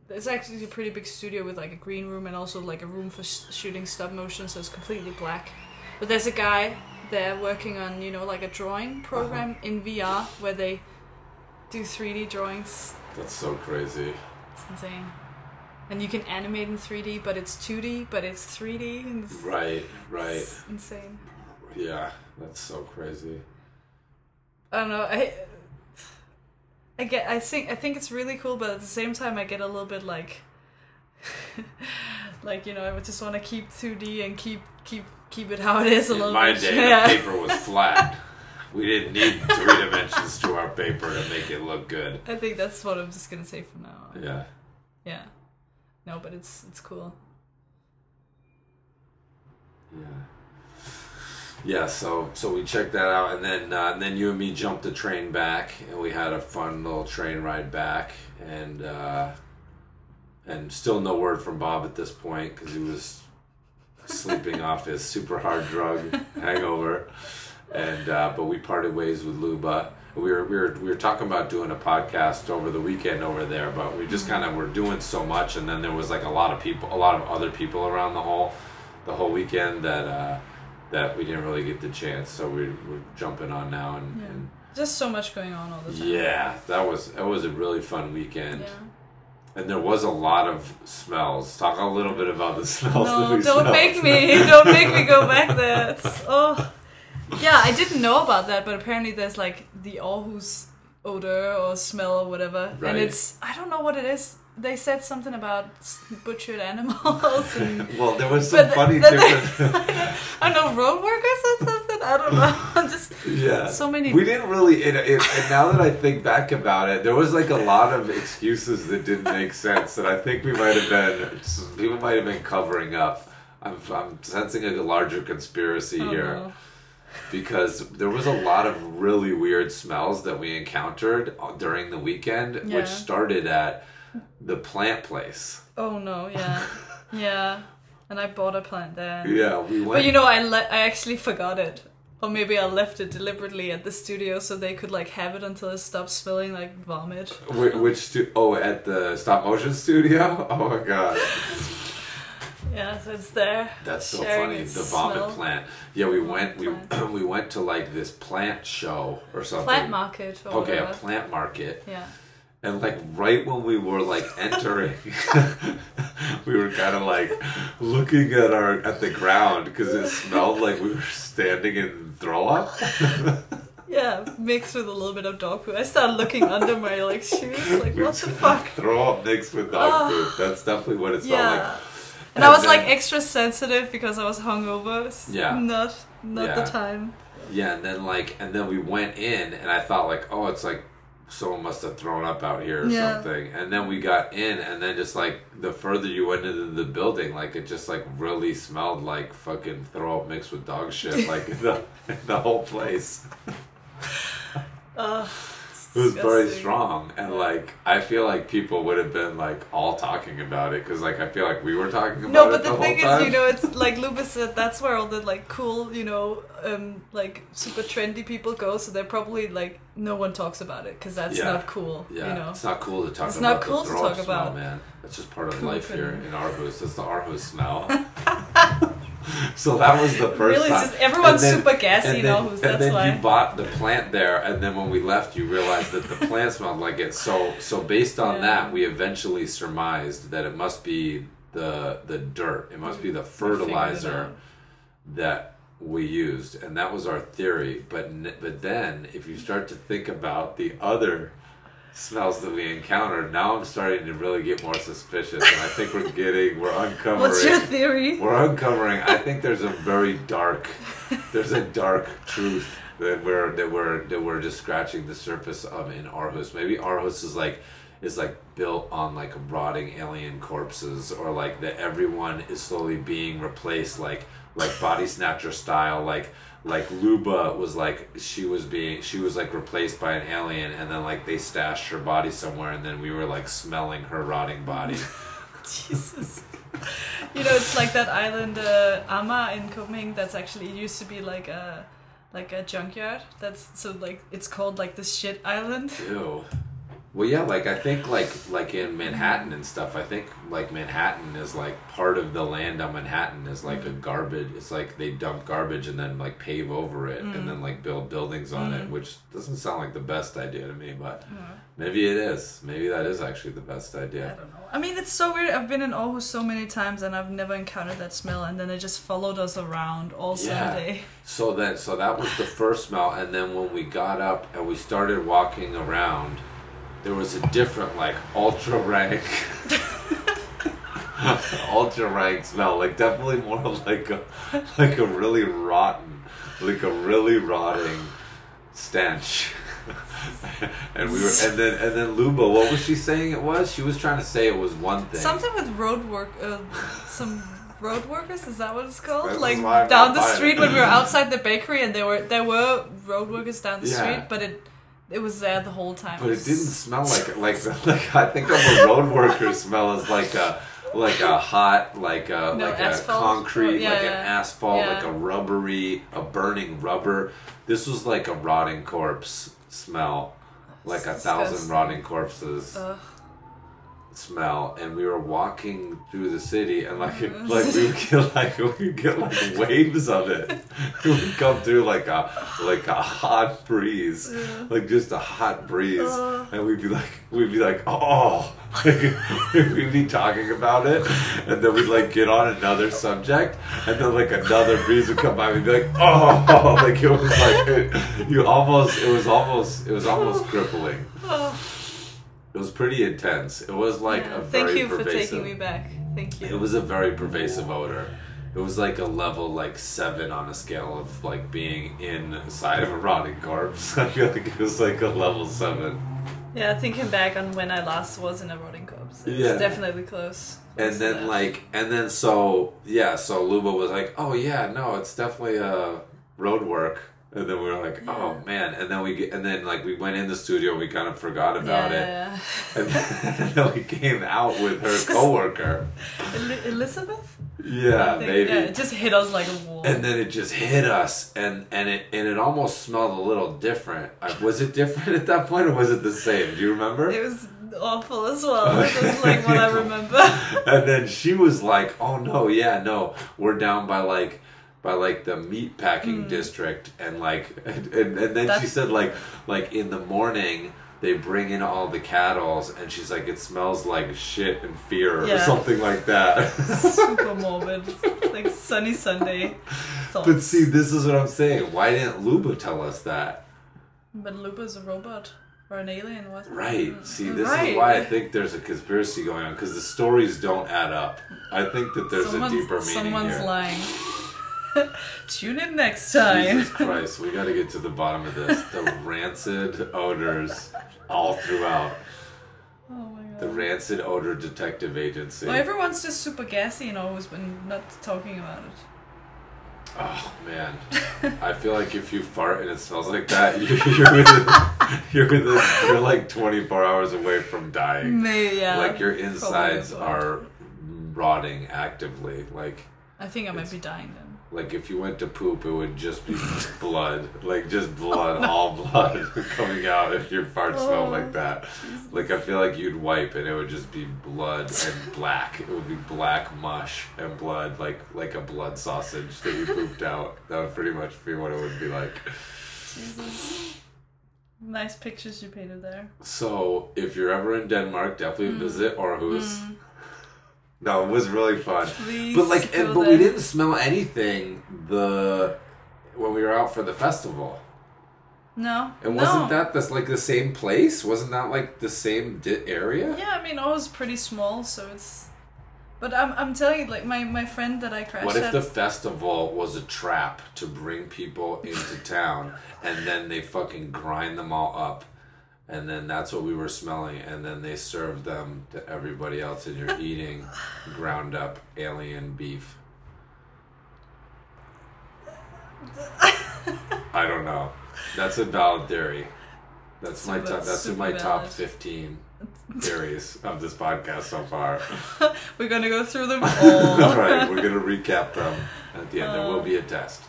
it's actually a pretty big studio with like a green room and also like a room for sh- shooting stop motion so it's completely black. But there's a guy there working on, you know, like a drawing uh-huh. program in VR where they do 3D drawings. That's so crazy. It's insane. And you can animate in 3D, but it's 2D, but it's 3D. And it's, Right, right. it's insane. Yeah, that's so crazy. I don't know. I I get. I think. I think it's really cool, but at the same time, I get a little bit like, <laughs> like you know, I would just want to keep 2D and keep keep keep it how it is a In little my bit. day, yeah. the paper was <laughs> flat. we didn't need three dimensions to our paper to make it look good. I think that's what I'm just gonna say from now on. Yeah. Yeah. No, but it's it's cool. Yeah. Yeah, so so we checked that out, and then uh, and then you and me jumped the train back, and we had a fun little train ride back, and uh, and still no word from Bob at this point because he was sleeping <laughs> off his super hard drug <laughs> hangover, and uh, but we parted ways with Luba. We were we were we were talking about doing a podcast over the weekend over there, but we just kind of were doing so much, and then there was like a lot of people, a lot of other people around the whole the whole weekend that. Uh, that we didn't really get the chance, so we, we're jumping on now, and, Yeah. and Just so much going on all the time. yeah, that was that was a really fun weekend, Yeah. And there was a lot of smells. Talk a little bit about the <laughs> smells. No, don't smelled. make me. <laughs> Don't make me go back there. It's, oh, yeah. I didn't know about that, but apparently there's like the Aarhus odor or smell or whatever, Right. and it's I don't know what it is. They said something about butchered animals and <laughs> well, there was some funny the- different. I don't know road workers or something. I don't know. <laughs> Just yeah, So many- We didn't really. And, now that I think back about it, there was like a lot of excuses that didn't make sense. That I think we might have been. People might have been covering up. I'm, I'm sensing a larger conspiracy oh, here. no. because there was a lot of really weird smells that we encountered uh, during the weekend, Yeah. which started at the plant place. Oh no. Yeah. <laughs> Yeah. And I bought a plant there. Yeah, we went. But you know, I let I actually forgot it. Or maybe I left it deliberately at the studio so they could like have it until it stopped smelling like vomit. Which, which stu- oh at the stop motion studio? <laughs> Oh my god. Yeah, so it's there. That's so funny. The vomit smell. plant. Yeah, we went we plant. <clears throat> we went to like this plant show or something. Plant market. Or Okay, a plant market. Yeah. And like right when we were like entering, <laughs> we were kind of like looking at our at the ground because it smelled like we were standing in throw up. <laughs> Yeah, mixed with a little bit of dog poo. I started looking under my like shoes, <laughs> like what the fuck? throw up mixed with dog ah. food. That's definitely what it smelled Yeah. like. And I was like extra sensitive because I was hungover. It's Yeah. Not not Yeah. the time. Yeah, and then like, and then we went in, and I thought like, oh, it's like someone must have thrown up out here or Yeah. something. And then we got in, and then just like the further you went into the building, like it just like really smelled like fucking throw up mixed with dog shit, like <laughs> the the whole place. <laughs> Uh, It was very strong, and like I feel like people would have been like all talking about it because like I feel like we were talking about it. No, but the, the, thing whole time. is, you know, it's <laughs> like Luba said, that's where all the like cool, you know, um, like super trendy people go. So they're probably like no one talks about it because that's Yeah. not cool. Yeah, You know. it's not cool to talk It's about. not cool to talk smell, about. man. That's just part of Poop life here in Aarhus. It's the Aarhus smell. <laughs> <laughs> so that was the first Really, time. everyone's then- super gassy then, Aarhus, and that's then why. you bought the plant there, and then when we left, you realized that the <laughs> plant smelled like it. So, so based on Yeah. that, we eventually surmised that it must be the the dirt. It must be the We figured it fertilizer that we used, and that was our theory. But but then, if you start to think about the other smells that we encountered, now I'm starting to really get more suspicious, and I think we're <laughs> getting we're uncovering. What's your theory? We're uncovering. I think there's a very dark, there's a dark truth that we're that we're that we're just scratching the surface of in Aarhus. Maybe Aarhus is like is like built on like rotting alien corpses, or like that everyone is slowly being replaced, like like body snatcher style, like like Luba was like she was being she was like replaced by an alien, and then like they stashed her body somewhere, and then we were like smelling her rotting body. <laughs> Jesus. You know, it's like that island uh, Amager in Copenhagen. That's actually used to be like a like a junkyard. That's so like it's called like the shit island. Ew. Well, yeah, like I think like like in Manhattan and stuff. I think like Manhattan is like part of the land on Manhattan is like a mm. garbage. It's like they dump garbage and then like pave over it and then mm. like build buildings on it, mm. which doesn't sound like the best idea to me. But maybe it is. Maybe that is actually the best idea. I don't know. I mean, it's so weird. I've been in Aarhus so many times and I've never encountered that smell, and then it just followed us around all Yeah. Sunday. So that so that was the first smell, and then when we got up and we started walking around, there was a different like ultra rank, <laughs> ultra rank smell. Like definitely more of like a like a really rotten, like a really rotting stench. <laughs> and we were and then and then Luba, what was she saying it was? She was trying to say it was one thing. Something with road work, uh, some road workers. Is that what it's called? This like down the street it. when we were outside the bakery, and there were there were road workers down the Yeah. street, but it it was there the whole time. But it didn't smell like like <laughs> like I think of a road <laughs> worker smell as like a like a hot like a No, like asphalt? a concrete Yeah, like yeah. an asphalt Yeah. like a rubbery a burning rubber. This was like a rotting corpse smell, like a thousand Disgusting. rotting corpses Ugh. Smell. And we were walking through the city and like mm-hmm. <laughs> like we get like <laughs> we get like waves of it. <laughs> It would come through like a like a hot breeze, like just a hot breeze, Ugh. and we'd be like we'd be like oh, like, we'd be talking about it, and then we'd like get on another subject, and then like another breeze would come by, and we'd be like oh, like it was like it, you almost it was almost it was almost crippling. Oh. It was pretty intense. It was like yeah. a very Thank you for taking me back. Thank you. It was a very pervasive odor. It was like a level like seven on a scale of like being inside of a rotting corpse. <laughs> I feel like it was like a level seven. yeah, thinking back on when I last was in a rotting corpse, it's Yeah. definitely close. And close to then like and then so yeah, so Luba was like, Oh yeah, no, it's definitely uh road work. And then we were like, oh man! And then we get, and then like we went in the studio, and we kind of forgot about it, yeah. and then, <laughs> and then we came out with her coworker. Eli- Elizabeth? Yeah, maybe. Yeah, it just hit us like a wall. and then it just hit us, and and it and it almost smelled a little different. Was it different <laughs> at that point, or was it the same? Do you remember? it was awful as well. That's like what I <laughs> remember. and then she was like, "Oh no, yeah, no, we're down by like." By like the meat packing hmm. district, and like, <laughs> and, and, and then she said like, like in the morning they bring in all the cattles, and she's like, it smells like shit and fear or something like that. <laughs> Super <laughs> morbid. Like sunny Sunday thoughts. but see, this is what I'm saying. Why didn't Luba tell us that? But luba's a robot or an alien, was Right. See, this Right. is why I think there's a conspiracy going on because the stories don't add up. I think that there's someone's, a deeper meaning someone's here. lying. <laughs> Tune in next time. Jesus Christ, we got to get to the bottom of this. The <laughs> rancid odors all throughout. Oh my god. The rancid odor detective agency. Well, everyone's just super gassy and always been not talking about it. Oh man, <laughs> I feel like if you fart and it smells like that, you, you're within, you're within, you're like 24 hours away from dying. May yeah. like your insides are rotting actively. Like I think I might be dying then. Like if you went to poop, it would just be <laughs> blood, like just blood, all blood <laughs> coming out if your fart smelled Oh, like that. Like I feel like you'd wipe and it would just be blood and black. It would be black mush and blood, like like a blood sausage that you pooped out. That would pretty much be what it would be like. Jesus. <gasps> Nice pictures you painted there. So if you're ever in Denmark, definitely Mm. visit Aarhus. No, it was really fun. Please But like, and, but we didn't smell anything the when we were out for the festival. No. And wasn't that this like the same place? Wasn't that like the same di- area? Yeah, I mean, I was pretty small, so it's. But I'm, I'm telling you, like my, my friend that I crashed What if at. the festival was a trap to bring people into town and then they fucking grind them all up and then that's what we were smelling and then they served them to everybody else and you're eating <sighs> ground up alien beef. I don't know. That's a valid theory. That's my top that's in super my top 15 theories of this podcast so far. <laughs> We're gonna go through them <laughs> All all. right, we're gonna recap them at the end. there Uh. will be a test,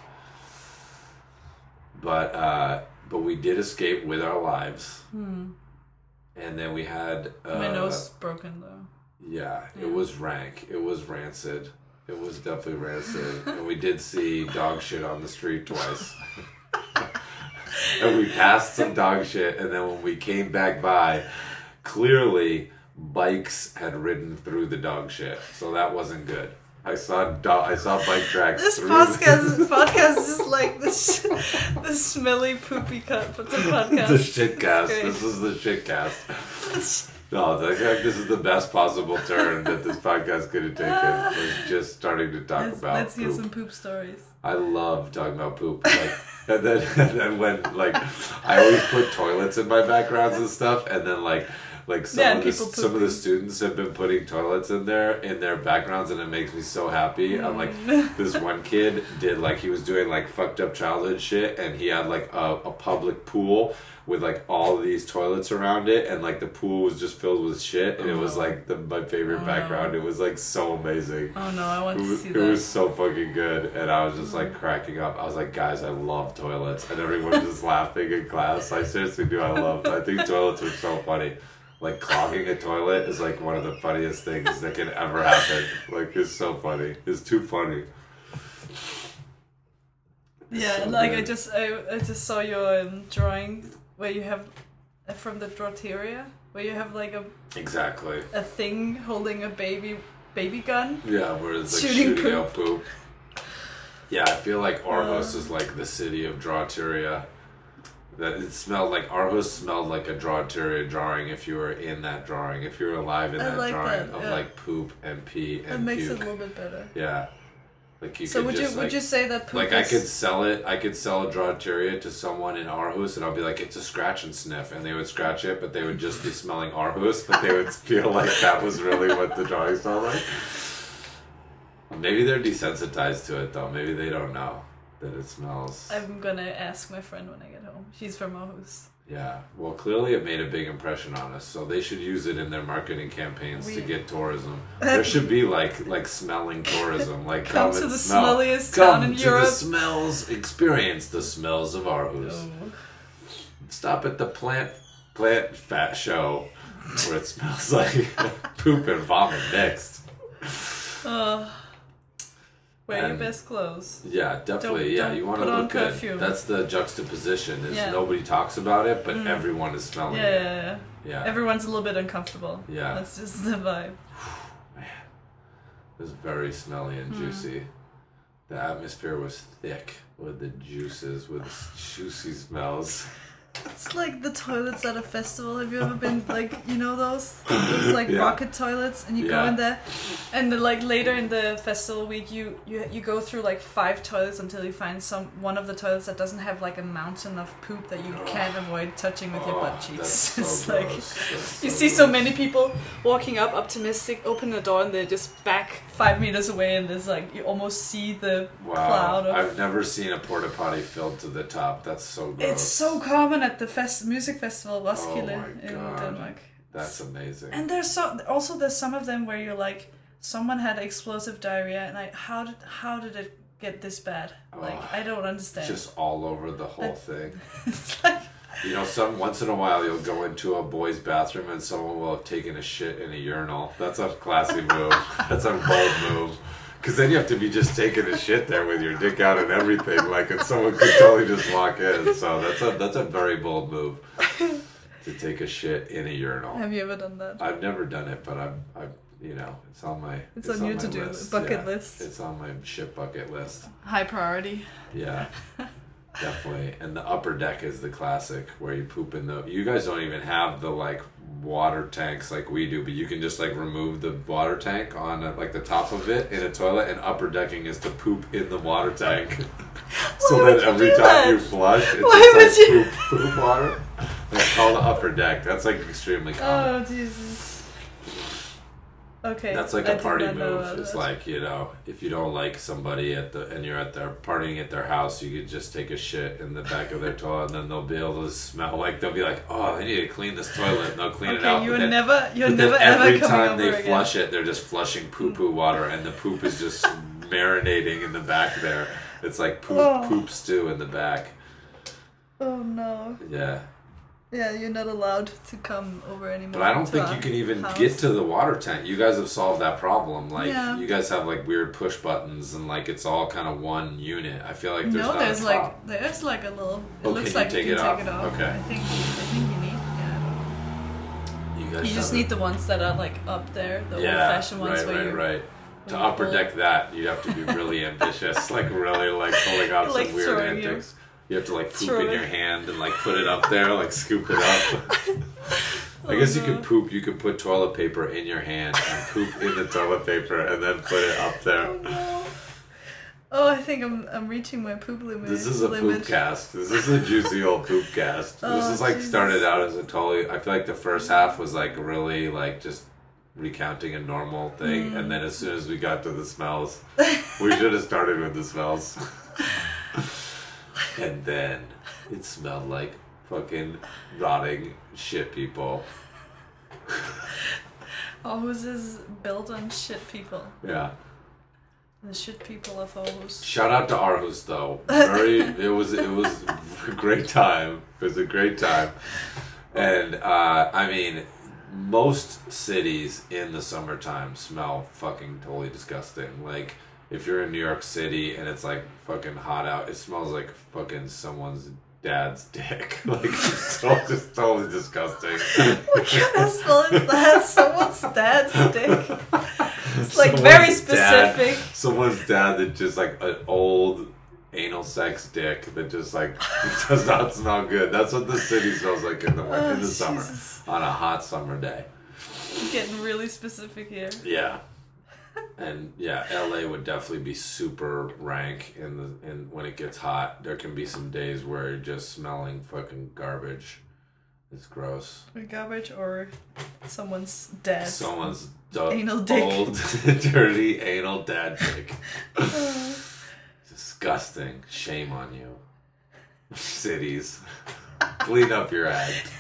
but uh, but we did escape with our lives, and then we had uh, Hmm. my nose broken though. Yeah, Yeah. it was rank. It was rancid. It was definitely rancid, <laughs> and we did see dog shit on the street twice. <laughs> and we passed some dog shit, and then when we came back by, clearly bikes had ridden through the dog shit, so that wasn't good. I saw do- I saw bike tracks. This podcast, podcast is <laughs> like this, <laughs> the smelly poopy cut, but the podcast. the shit cast. This is the shit cast. <laughs> No, I this is the best possible turn that this podcast could have taken. Was just starting to talk Let's, about let's hear some poop stories. I love talking about poop. Like, and then and then when like I always put toilets in my backgrounds and stuff, and then like like some Yeah, of the, some of the students have been putting toilets in there in their backgrounds, and it makes me so happy. I'm mm. like this one kid did like he was doing like fucked up childhood shit, and he had like a, a public pool with like all of these toilets around it, and like the pool was just filled with shit, and it was Oh. like the my favorite Oh, no. background. It was like so amazing. Oh no, I want It to see it that. was so fucking good, and I was just like mm. cracking up. I was like, "Guys, I love toilets," and everyone was just <laughs> laughing in class. I seriously do. I love. I think toilets are so funny. Like clogging a toilet is like one of the funniest things that can ever happen. Like it's so funny. It's too funny. Yeah, So like I just I, I just saw your um, drawing where you have uh, from the Drawteria where you have like a, Exactly. a thing holding a baby baby gun. Yeah, where it's like Shooting shooting, out poop. Yeah, I feel like Aarhus Uh. is like the city of Drawteria. That it smelled like Aarhus smelled like a Drawteria drawing if you were in that drawing, if you were alive in I that like drawing that, of yeah. like poop and pee That and makes puke. it a little bit better. Yeah, like you So could would just you like would you say that poop like I is, could sell it. I could sell a Drawteria to someone in Aarhus, and I'll be like, it's a scratch and sniff, and they would scratch it, but they would just be <laughs> smelling Aarhus, but they would feel like that was really what the drawing smelled like. Maybe they're desensitized to it though. Maybe they don't know. That it smells. I'm gonna ask my friend when I get home. She's from Aarhus. Yeah, well, clearly it made a big impression on us, so they should use it in their marketing campaigns to get tourism. <laughs> There should be like like smelling tourism, like Come come, to the smell. smelliest come town in to Europe. the smells, experience the smells of Aarhus. Oh. Stop at the plant plant fat show where it smells <laughs> like poop and vomit mixed. Uh, wear your best clothes. Yeah, definitely. Don't- yeah, don't you want to look good. perfume. That's the juxtaposition. Is Yeah. Mm. nobody talks about it, but everyone is smelling Yeah, it. yeah, yeah. Yeah, Everyone's a little bit uncomfortable. Yeah. That's just the vibe. Man, it was very smelly and Mm. juicy. The atmosphere was thick with the juices, with juicy smells. It's like the toilets at a festival. Have you ever been like you know those those <laughs> like Yeah. rocket toilets and you go in there and then like later in the festival week you, you you go through like five toilets until you find some one of the toilets that doesn't have like a mountain of poop that you can't avoid touching with your Oh, butt that's cheeks. <laughs> so it's like gross. You see so many people walking up optimistic, open the door and they're just back five meters away and there's like you almost see the Wow, cloud of I've never seen a porta potty filled to the top. That's so gross. It's so common at the fest music festival Roskilde Oh in Denmark. That's amazing. And there's so also there's some of them where you're like, someone had explosive diarrhea, and like, how did how did it get this bad? Like, Oh, I don't understand. Just all over the whole thing. <laughs> like, You know, some once in a while you'll go into a boy's bathroom and someone will have taken a shit in a urinal. That's a classy move. <laughs> That's a bold move. Because then you have to be just taking a shit there with your dick out and everything, like, and someone could totally just walk in. So that's a that's a very bold move to take a shit in a urinal. have you ever done that? I've never done it, but I'm, I'm, you know, it's on my It's on your to-do list. bucket Yeah, list. It's on my shit bucket list. High priority. Yeah, <laughs> definitely. And the upper deck is the classic where you poop in the. You guys don't even have the like water tanks like we do, but you can just like remove the water tank on uh, like the top of it in a toilet, and upper decking is to poop in the water tank. <laughs> <laughs> so that every time that? you flush, it's Why just like you- poop, poop water. It's called the upper deck. That's like extremely common. Oh Jesus. Okay. That's like I a party know move. It's like you know, if you don't like somebody at the and you're at their partying at their house, you could just take a shit in the back of their <laughs> toilet, and then they'll be able to smell like they'll be like, oh, I need to clean this toilet, and they'll clean it Okay, out. you're then, never, you're never ever every time they again. flush it, they're just flushing poo poo mm. water, and the poop is just <laughs> marinating in the back there. It's like poop Oh. poop stew in the back. Oh no. Yeah, Yeah, you're not allowed to come over anymore. but I don't think you can even house. get to the water tank. You guys have solved that problem. Like Yeah. you guys have like weird push buttons, and like it's all kind of one unit. I feel like there's no, there's like there's like a little. It Oh, looks can you like take you it can off? take it off. Okay. I think I think you need. Yeah. You guys You just need it. the ones that are like up there, the yeah, old-fashioned ones right, where right, right. To upper deck that, you'd have to be really <laughs> ambitious, like really like pulling off Like some weird throwing you- antics. You have to like poop Throw in it. your hand and like put it up there, like scoop it up. <laughs> I Oh, guess you no. could poop. You could put toilet paper in your hand and poop in the toilet paper, and then put it up there. Oh no. Oh, I think I'm I'm reaching my poop limit. This is a limit. poop cast. This is a juicy old poop cast. <laughs> this Oh, is like Jesus. started out as a totally. I feel like the first half was like really like just recounting a normal thing, Mm. and then as soon as we got to the smells, <laughs> we should have started with the smells. And then it smelled like fucking rotting shit people. Aarhus is built on shit people. Yeah. The shit people of Aarhus. Shout out to Aarhus though. <laughs> Very it was it was a great time. It was a great time. And uh, I mean most cities in the summertime smell fucking totally disgusting. Like if you're in New York City and it's like fucking hot out, it smells like fucking someone's dad's dick. <laughs> Like it's so just totally disgusting. <laughs> What kind of smell is that? Someone's dad's dick. It's like very specific. someone's dad that just like an old anal sex dick that just like <laughs> does not smell good. That's what the city smells like in the win- Oh, in the summer on a hot summer day. Getting really specific here. Yeah. And yeah, LA would definitely be super rank in the in when it gets hot. There can be some days where you're just smelling fucking garbage. It's gross. Or garbage or someone's dad. Someone's du- Anal <laughs> dick. old, dirty anal dad dick. <laughs> Disgusting. Shame on you. Cities. <laughs> Clean up your act.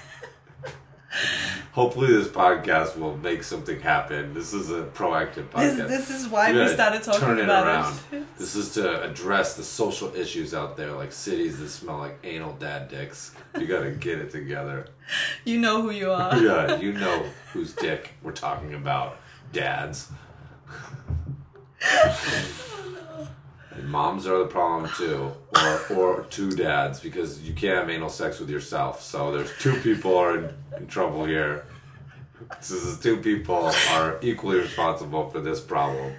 Hopefully, this podcast will make something happen. This is a proactive podcast. this is why we started talking turn it about around. it. <laughs> This is to address the social issues out there, like cities that smell like anal dad dicks. You gotta get it together. You know who you are. Yeah, <laughs> you know whose dick we're talking about. Dads. Oh, And moms are the problem too, or or two dads because you can't have anal sex with yourself. So there's two people are in, in trouble here. So the two people are equally responsible for this problem.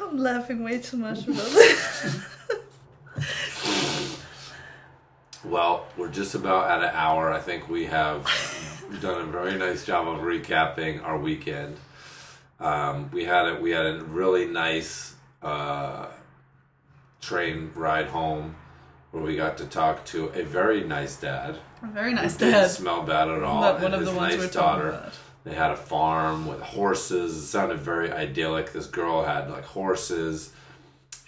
I'm laughing way too much about this. Well, we're just about at an hour. I think we have done a very nice job of recapping our weekend. Um, we had a we had a really nice uh, train ride home where we got to talk to a very nice dad. A very nice Didn't dad. smell bad at all. One and of the his ones nice daughter. They had a farm with horses. It sounded very idyllic. This girl had like horses,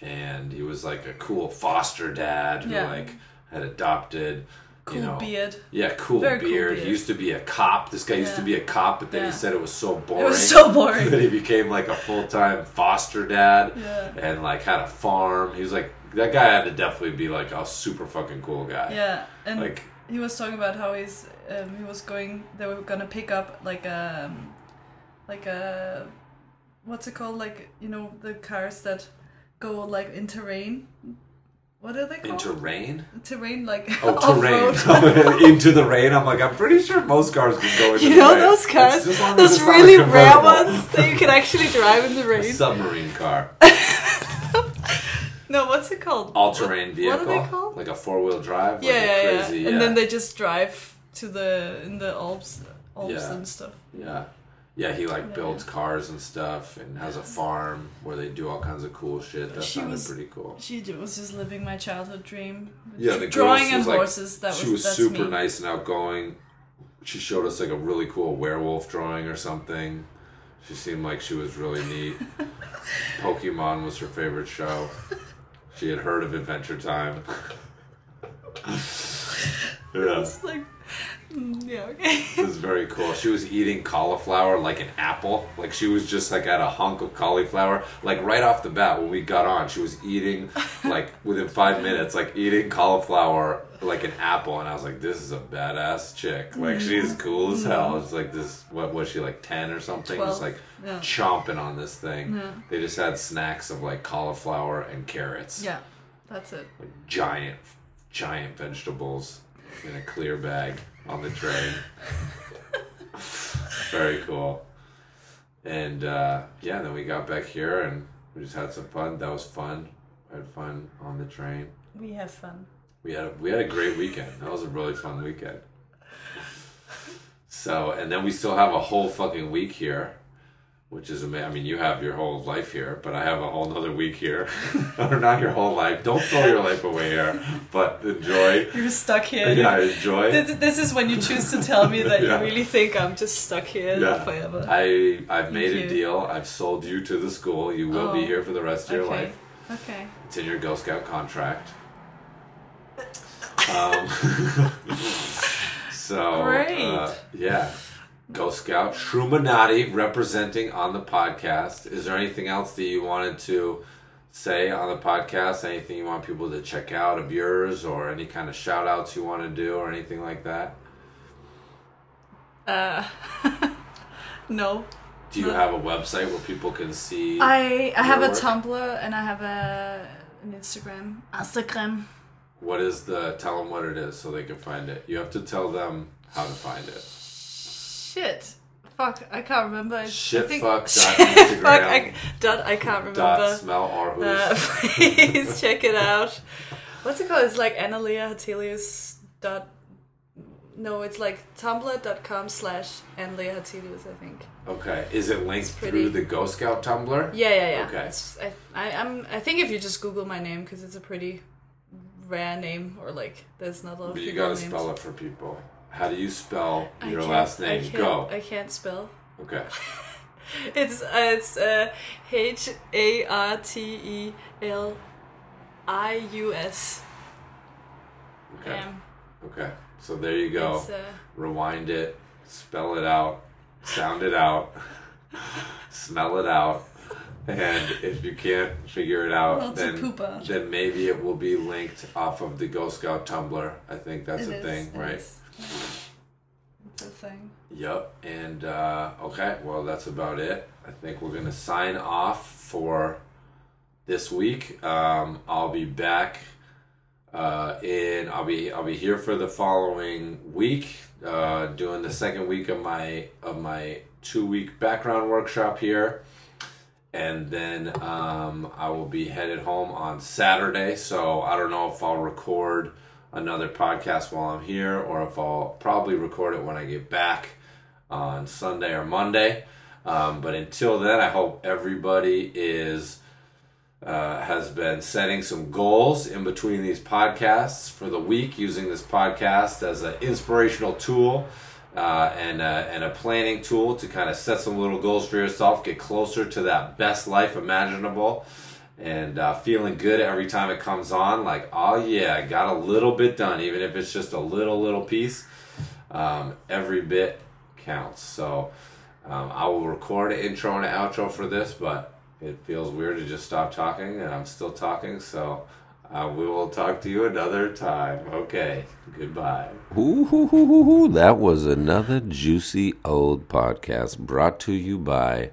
and he was like a cool foster dad who Yeah. like had adopted. Cool you know, beard. yeah, cool Very cool beard. beard. He used to be a cop. This guy used to be a cop, but then Yeah. he said it was so boring. It was so <laughs> boring. that he became like a full time foster dad Yeah. and like had a farm. He was like that guy had to definitely be like a super fucking cool guy. Yeah, and Like he was talking about how he's um, he was going. They were gonna pick up like a like a what's it called? Like you know the cars that go like in terrain. What are they called? into rain. terrain like Oh, <laughs> terrain. <laughs> into the rain. I'm like, I'm pretty sure most cars can go into the rain. You the know rain. those cars, It's as long as those it's not a really rare convertible. ones that you can actually drive in the A rain. submarine car. <laughs> No, what's it called? All terrain vehicle. What are they called? Like a four wheel drive. yeah, like a yeah, crazy, yeah. And then they just drive to the in the Alps, Alps Yeah. and stuff. Yeah. Yeah, he like builds cars and stuff and has a farm where they do all kinds of cool shit. That She sounded was- pretty cool. She was just living my childhood dream. Yeah, the drawing girls and was, like- horses. That was she was that's super me. nice and outgoing. She showed us like a really cool werewolf drawing or something. She seemed like she was really neat. <laughs> Pokemon was her favorite show. She had heard of Adventure Time. <laughs> yeah. It's like, Mm, yeah, okay. It was very cool. She was eating cauliflower like an apple. Like she was just like at a hunk of cauliflower. Like right off the bat when we got on, she was eating like <laughs> within five minutes, like eating cauliflower like an apple. And I was like, this is a badass chick. Like she's cool as mm-hmm. hell. It's like this. What was she like ten or something? Just like Yeah. chomping on this thing. They just had snacks of like cauliflower and carrots. Yeah, that's it. Like giant, giant vegetables in a clear bag on the train. <laughs> Very cool. And uh, yeah, then we got back here and we just had some fun. That was fun. I had fun on the train. We had fun. We had a, we had a great weekend. That was a really fun weekend. So, and then we still have a whole fucking week here, which is amazing. I mean, you have your whole life here, but I have a whole nother week here. <laughs> or not your whole life. Don't throw your life away here, but enjoy. You're stuck here. Yeah, enjoy. This, this is when you choose to tell me that <laughs> Yeah. you really think I'm just stuck here Yeah. forever. I I've made a you. deal. I've sold you to the school. You will be Oh. here for the rest of your okay. life. Okay. It's in your Girl Scout contract. <laughs> Um, so Great. uh, yeah, Girl Scout Shrumanati representing on the podcast. Is there anything else that you wanted to say on the podcast? Anything you want people to check out of yours, or any kind of shout outs you want to do, or anything like that? Uh, <laughs> no. Do you have a website where people can see? I I have a Tumblr and I have a an Instagram. Instagram. What is the? Tell them what it is so they can find it. You have to tell them how to find it. Shit. Fuck. I can't remember. I Shit, think- fuck, <laughs> dot Shit, fuck. I, <laughs> dot. I can't remember. Dot smell or Uh, <laughs> please check it out. What's it called? It's like Analia Hartelius dot. No, it's like tumblr.com slash Analia Hartelius, I think. Okay, is it linked through the Ghost Scout Tumblr? Yeah, yeah, yeah. Okay. It's, I, I, I'm, I think if you just Google my name, because it's a pretty rare name, or like, there's not a lot of But you gotta named. spell it for people. How do you spell your last name? can't, Go. I can't spell. Okay. <laughs> It's uh, it's uh, H A R T E L I U S Okay. Okay. So there you go. Uh, Rewind it, spell it out, sound it out, <laughs> smell it out. And if you can't figure it out, Lots then then maybe it will be linked off of the Ghost Scout Tumblr. I think that's It a is, thing, right? is. It's a thing. Yep. And uh, okay, well that's about it. I think we're gonna sign off for this week. Um, I'll be back uh, in. I'll be I'll be here for the following week, uh, doing the second week of my of my two week background workshop here. And then um, I will be headed home on Saturday. So I don't know if I'll record another podcast while I'm here or if I'll probably record it when I get back on Sunday or Monday. Um, but until then, I hope everybody is uh, has been setting some goals in between these podcasts for the week, using this podcast as an inspirational tool uh, and, uh, and a planning tool to kind of set some little goals for yourself, get closer to that best life imaginable, and uh, feeling good every time it comes on. Like, oh yeah, I got a little bit done, even if it's just a little, little piece. Um, every bit counts. So um, I will record an intro and an outro for this, but it feels weird to just stop talking, and I'm still talking. So uh, we will talk to you another time. Okay, goodbye. Ooh, hoo, hoo. That was another juicy old podcast brought to you by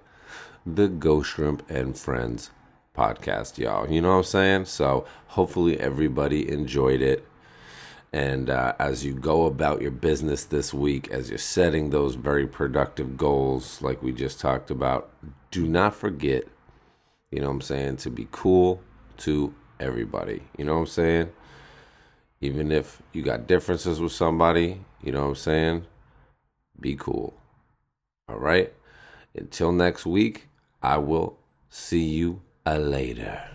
the Ghost Shrimp and Friends podcast, y'all. You know what I'm saying? So hopefully everybody enjoyed it. And uh, as you go about your business this week, as you're setting those very productive goals, like we just talked about, do not forget, you know what I'm saying, to be cool to everybody. You know what I'm saying? Even if you got differences with somebody, you know what I'm saying? Be cool. All right? Until next week, I will see you uh, later.